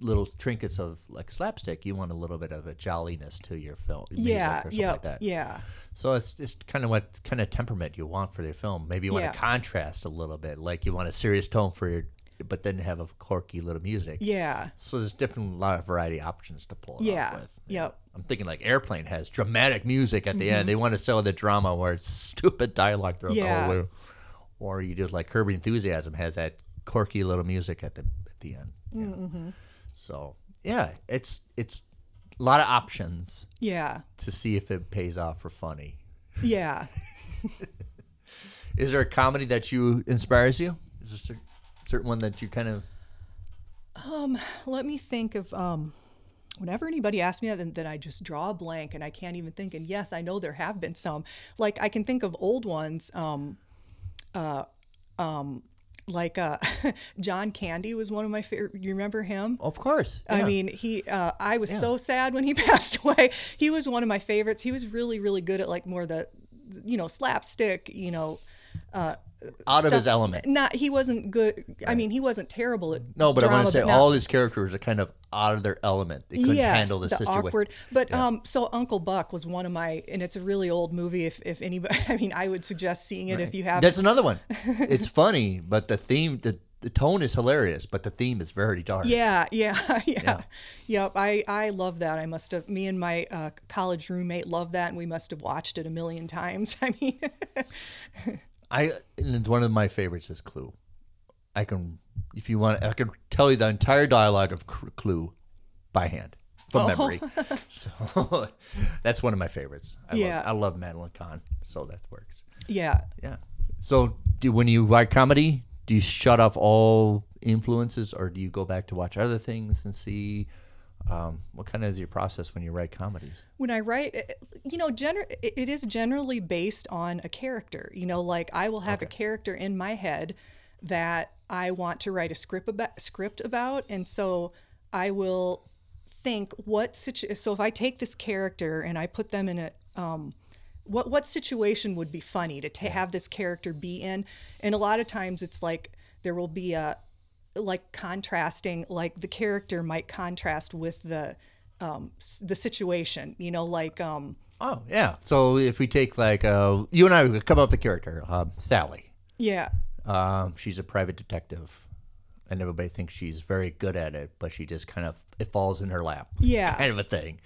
little trinkets of like slapstick, you want a little bit of a jolliness to your film. music Yeah. Or something Yeah. like that. Yeah. So it's just kind of what kind of temperament you want for your film. Maybe you want Yeah. to contrast a little bit, like you want a serious tone for your, but then have a quirky little music. Yeah. So there's different a lot of variety options to pull Yeah. off with. Yep. I'm thinking like Airplane has dramatic music at the end. They want to sell the drama where it's *laughs* stupid dialogue throughout Mm-hmm. Yeah. the whole way. Or you do like Curb Your Enthusiasm has that quirky little music at the at the end. Mm-hmm. So yeah, it's it's a lot of options Yeah. to see if it pays off for funny. Yeah. *laughs* Is there a comedy that you inspires you? Is there a certain one that you kind of Let me think of um whenever anybody asks me that then, then I just draw a blank and I can't even think and yes, I know there have been some. Like I can think of old ones um uh um like uh *laughs* John Candy was one of my favorite you remember him? Of course. I mean, he. Uh, I was so sad when he *laughs* passed away. He was one of my favorites. He was really, really good at like more the, you know, slapstick. You know, out of his element. Not he wasn't good. I mean, he wasn't terrible at No, but I want to say all his characters are kind of out of their element. They couldn't yes, handle the, situation. awkward. But um, so Uncle Buck was one of my, and it's a really old movie. If if anybody, *laughs* I mean, I would suggest seeing it if you have. That's another one. *laughs* It's funny, but the theme, the, the tone is hilarious, but the theme is very dark. Yeah, *laughs* yeah, yeah, Yep. I I love that. I must have. Me and my uh, college roommate love that, and we must have watched it a million times. I mean, I and one of my favorites is Clue. I can, if you want, I can tell you the entire dialogue of Clue by hand from Oh. memory. *laughs* So *laughs* that's one of my favorites. I Yeah. love, I love Madeline Kahn, so that works. yeah. Yeah. So do when you write comedy, do you shut off all influences, or do you go back to watch other things and see? Um, what kind of is your process when you write comedies? when I write, you know, gener- it is generally based on a character. You know, like I will have a character in my head that I want to write a script about, script about, and so I will think what situ- So if I take this character and I put them in a um, what what situation would be funny to ta- have this character be in, and a lot of times it's like there will be a like contrasting like the character might contrast with the um the situation you know like um Oh yeah. So if we take like uh, you and I we come up with a character, uh, Sally. yeah Um, she's a private detective, and everybody thinks she's very good at it, but she just kind of it falls in her lap. Yeah. *laughs* kind of a thing.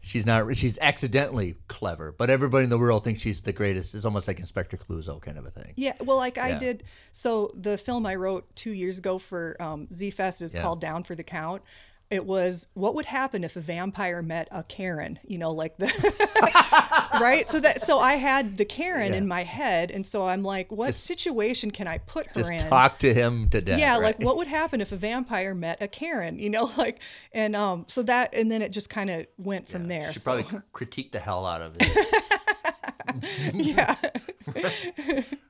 She's not. She's accidentally clever, but everybody in the world thinks she's the greatest. It's almost like Inspector Clouseau kind of a thing. Yeah, well, like I Yeah. did. So the film I wrote two years ago for um, Zfest is Yeah. called Down for the Count. It was what would happen if a vampire met a Karen, you know, like the *laughs* right. So that so I had the Karen Yeah. in my head, and so I'm like, what situation can I put her Just in? talk to him to death. yeah, right? like what would happen if a vampire met a Karen, you know, *laughs* like and um so that and then it just kind of went from there. She so- probably critique the hell out of it. *laughs* yeah.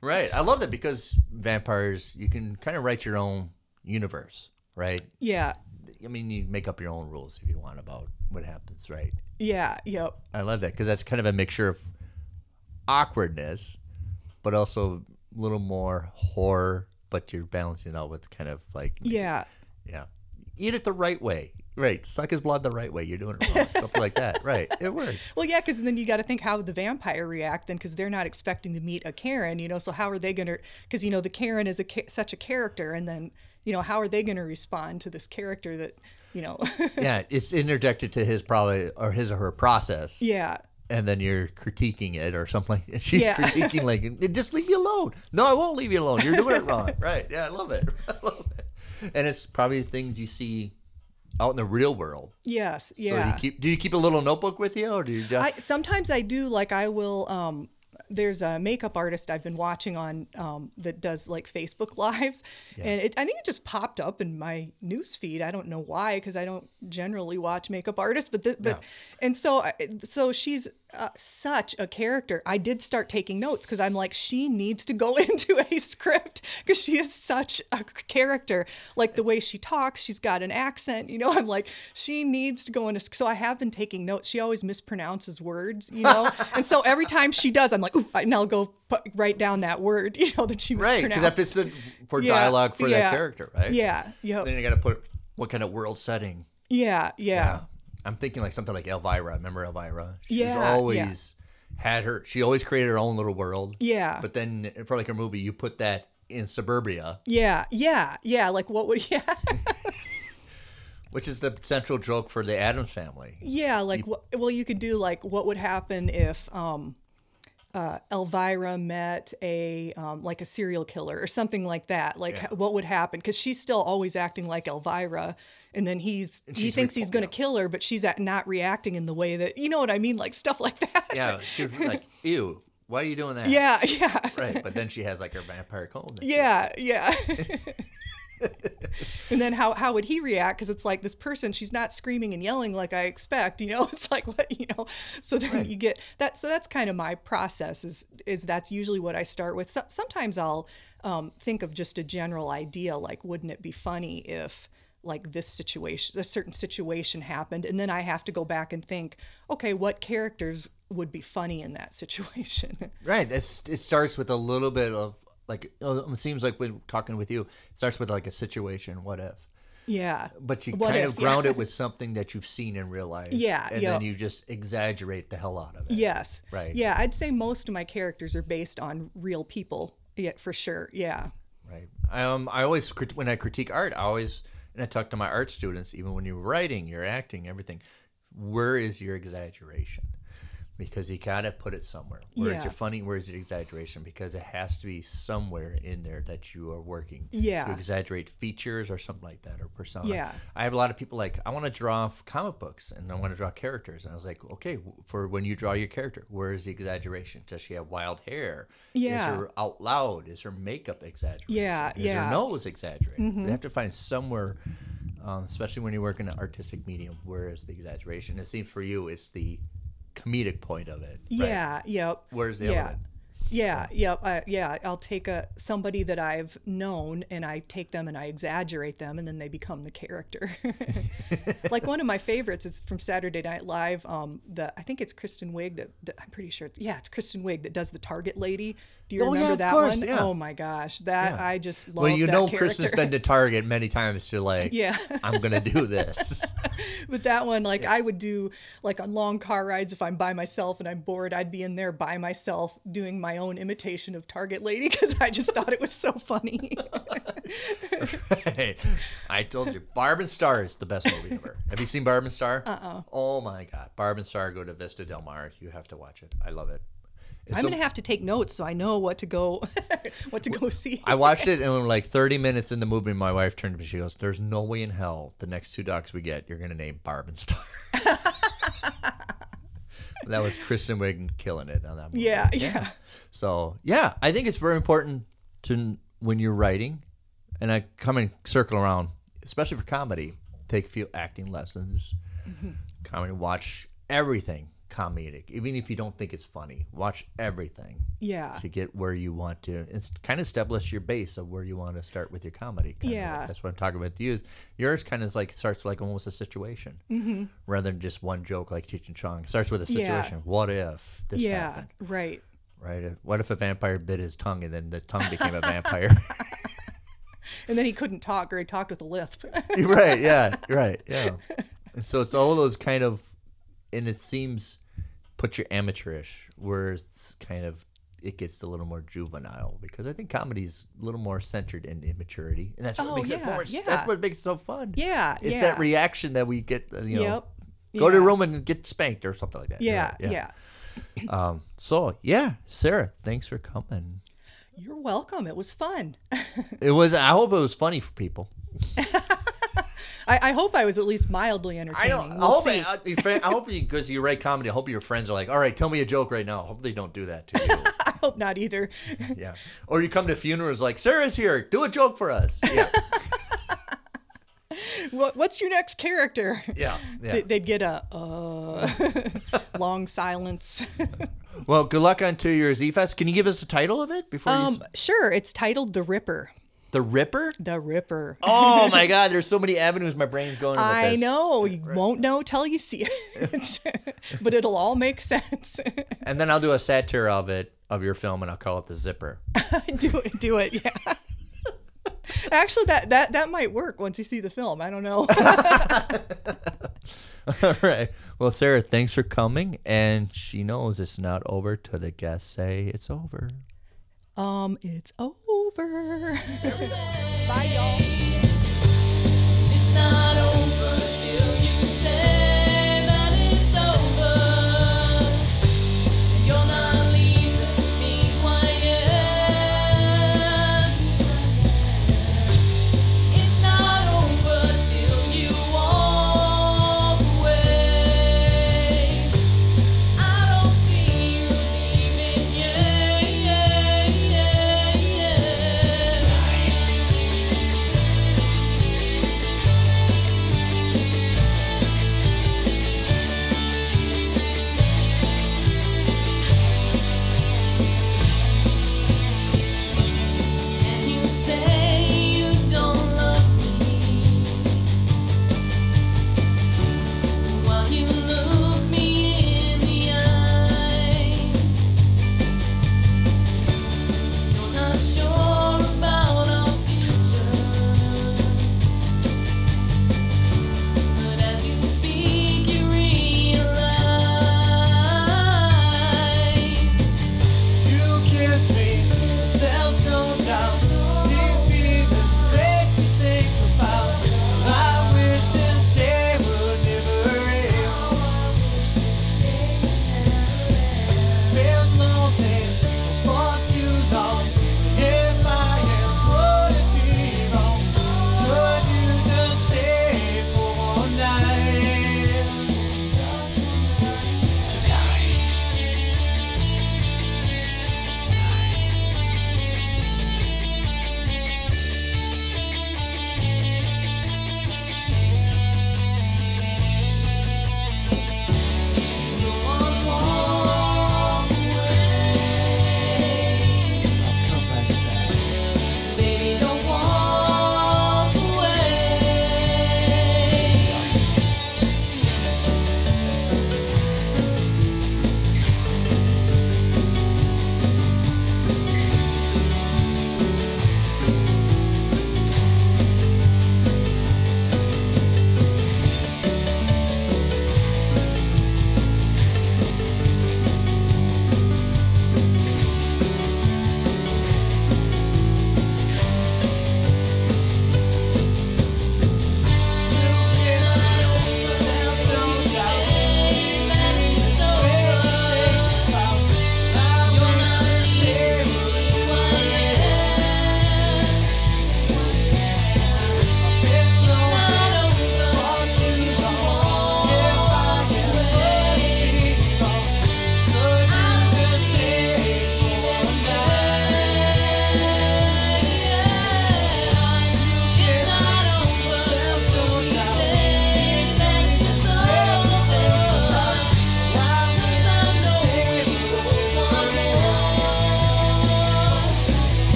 right. I love that because vampires, you can kind of write your own universe, right? Yeah. I mean, you make up your own rules if you want about what happens, right? Yeah, yep. I love that because that's kind of a mixture of awkwardness, but also a little more horror. But you're balancing it out with kind of like Yeah. yeah, eat it the right way, right? Suck his blood the right way. You're doing it wrong, something like that, *laughs* right? It works. Well, yeah, because then you got to think how the vampire react then, because they're not expecting to meet a Karen, you know. So how are they going to? Because you know the Karen is a such a character, and then you know how are they going to respond to this character that you know? *laughs* Yeah, it's interjected to his probably or his or her process. yeah, and then you're critiquing it or something like *laughs* She's Yeah. critiquing like, just leave you alone. No, I won't leave you alone. You're doing it *laughs* wrong. right. Yeah, I love it. I love it. And it's probably things you see out in the real world. yes, So yeah. you keep do you keep a little notebook with you or do you just I sometimes I do like I will. um there's a makeup artist I've been watching on um, that does like Facebook *laughs* lives, and it, I think it just popped up in my news feed. I don't know why because I don't generally watch makeup artists, but the, but and so so she's uh, such a character. I did start taking notes because I'm like she needs to go *laughs* into a script because she is such a character. Like the way she talks, she's got an accent. You know, *laughs* I'm like she needs to go into. So I have been taking notes. She always mispronounces words, you know, *laughs* and so every time she does, I'm like, ooh, and I'll go put, write down that word, you know, that she right because that fits the, for Yeah, dialogue for yeah. that character, right? Yeah, yep. Then you got to put what kind of world setting. Yeah, yeah, I'm thinking like something like Elvira. Remember Elvira? She's Yeah, yeah. always had her. She always created her own little world. Yeah. But then for like a movie, you put that in suburbia, yeah, yeah, yeah. Like what would *laughs* yeah, which is the central joke for the Addams family. yeah. Like what? Well, you could do like what would happen if um, uh, Elvira met a um, like a serial killer or something like that. Like Yeah. what would happen? Because she's still always acting like Elvira, and then he's he thinks re- he's going to yeah. kill her, but she's at, not reacting in the way that you know what I mean, like stuff like that. Yeah, she was like, *laughs* "Ew, why are you doing that?" yeah, yeah. right. But then she has like her vampire she- Yeah, yeah. *laughs* and then how how would he react? Because it's like this person, she's not screaming and yelling like I expect. You know, *laughs* it's like what you know. So then you get that. So that's kind of my process. Is is that's usually what I start with. So, sometimes I'll um, think of just a general idea, like wouldn't it be funny if like this situation, a certain situation happened, and then I have to go back and think, okay, what characters would be funny in that *laughs* situation? Right. It's, it starts with a little bit of like oh, it seems like when talking with you, it starts with like a situation. What if? yeah. But you What kind if, of ground yeah. it *laughs* with something that you've seen in real life. Yeah, And yeah. then you just exaggerate the hell out of it. Yes. Right. Yeah, I'd say most of my characters are based on real people. Yeah, for sure. Yeah. Right. Um, I always when I critique art, I always and I talk to my art students, even when you're writing, you're acting, everything. Where is your exaggeration? Because you gotta put it somewhere. Where's Yeah. your funny? Where's your exaggeration? Because it has to be somewhere in there that you are working Yeah. to exaggerate features or something like that or persona. Yeah. I have a lot of people like I want to draw comic books and I want to draw characters, and I was like, okay, for when you draw your character, where is the exaggeration? Does she have wild hair? Yeah. Is her out loud? Is her makeup exaggerated? Yeah, Is yeah. Mm-hmm. her nose exaggerated? You have to find somewhere, um, especially when you work in an artistic medium, where is the exaggeration? It seems for you, it's the comedic point of it. right? Yeah. Yep. Where's the yeah. element? Yeah, yep, uh, yeah. I'll take a somebody that I've known and I take them and I exaggerate them and then they become the character. *laughs* like one of my favorites is from Saturday Night Live. Um, the I think it's Kristen Wiig that, that- I'm pretty sure it's yeah, it's Kristen Wiig that does the Target lady. Do you Oh, remember of that course, one? yeah. Oh my gosh, that Yeah. I just love Well, you know, character. Kristen's *laughs* been to Target many times to like, Yeah. I'm gonna do this. *laughs* but that one, like I would do like on long car rides if I'm by myself and I'm bored, I'd be in there by myself doing my own imitation of Target Lady because I just thought it was so funny. *laughs* Hey, I told you, Barb and Star is the best movie ever. Have you seen Barb and Star? Uh-uh. Oh my God, Barb and Star go to Vista Del Mar. You have to watch it. I love it. It's I'm so- gonna have to take notes so I know what to go *laughs* what to go see. I watched it and when like 30 minutes in the movie, my wife turned to me. She goes, "There's no way in hell the next two docs we get, you're gonna name Barb and Star." *laughs* that was Kristen Wiig killing it on that movie. yeah, yeah. So yeah, I think it's very important to when you're writing, and I come and circle around, especially for comedy, take a few acting lessons, mm-hmm. comedy, watch everything comedic, even if you don't think it's funny, watch everything Yeah. to get where you want to. It's kind of establish your base of where you want to start with your comedy. Yeah. like. that's what I'm talking about. To use yours kind of is like starts like almost a situation rather than just one joke like Cheech and Chong. It starts with a Mm-hmm. Yeah. situation. What if this Yeah, happened? right. Right. What if a vampire bit his tongue and then the tongue became a *laughs* vampire? *laughs* And then he couldn't talk or he talked with a lisp. *laughs* right. Yeah. Right. Yeah. So it's all those kind of, and it seems put your amateurish, where it's kind of it gets a little more juvenile because I think comedy's a little more centered in immaturity, and that's what Oh, makes it yeah, fun. yeah. That's what makes it so fun. Yeah, It's yeah. that reaction that we get. You know, Yep. go to a room and get spanked or something like that. Yeah, right, yeah. *coughs* Um, so yeah, Sara, thanks for coming. You're welcome. It was fun. *laughs* It was. I hope it was funny for people. *laughs* I, I hope I was at least mildly I entertaining. don't. I We'll hope. see. I, I hope you because you write comedy. I hope your friends are like, all right, tell me a joke right now. I hope they don't do that to you. *laughs* I hope not either. *laughs* yeah. Or you come to funerals like Sara's here. Do a joke for us. Yeah. *laughs* what, what's your next character? Yeah. Yeah. They- They'd get a uh, long silence. Well, good luck on to your Zfest. Can you give us the title of it before you? um, sure. It's titled The Ripper. The Ripper. The Ripper. Oh my *laughs* God! There's so many avenues my brain's going. with I know. You won't know till you see it. *laughs* but it'll all make sense. *laughs* And then I'll do a satire of it of your film, and I'll call it the Zipper. do it. Do it. Yeah. Actually, that, that that might work once you see the film. I don't know. All right. Well, Sara, thanks for coming, and she knows it's not over till the guests say it's over. um, it's over. Bye, y'all.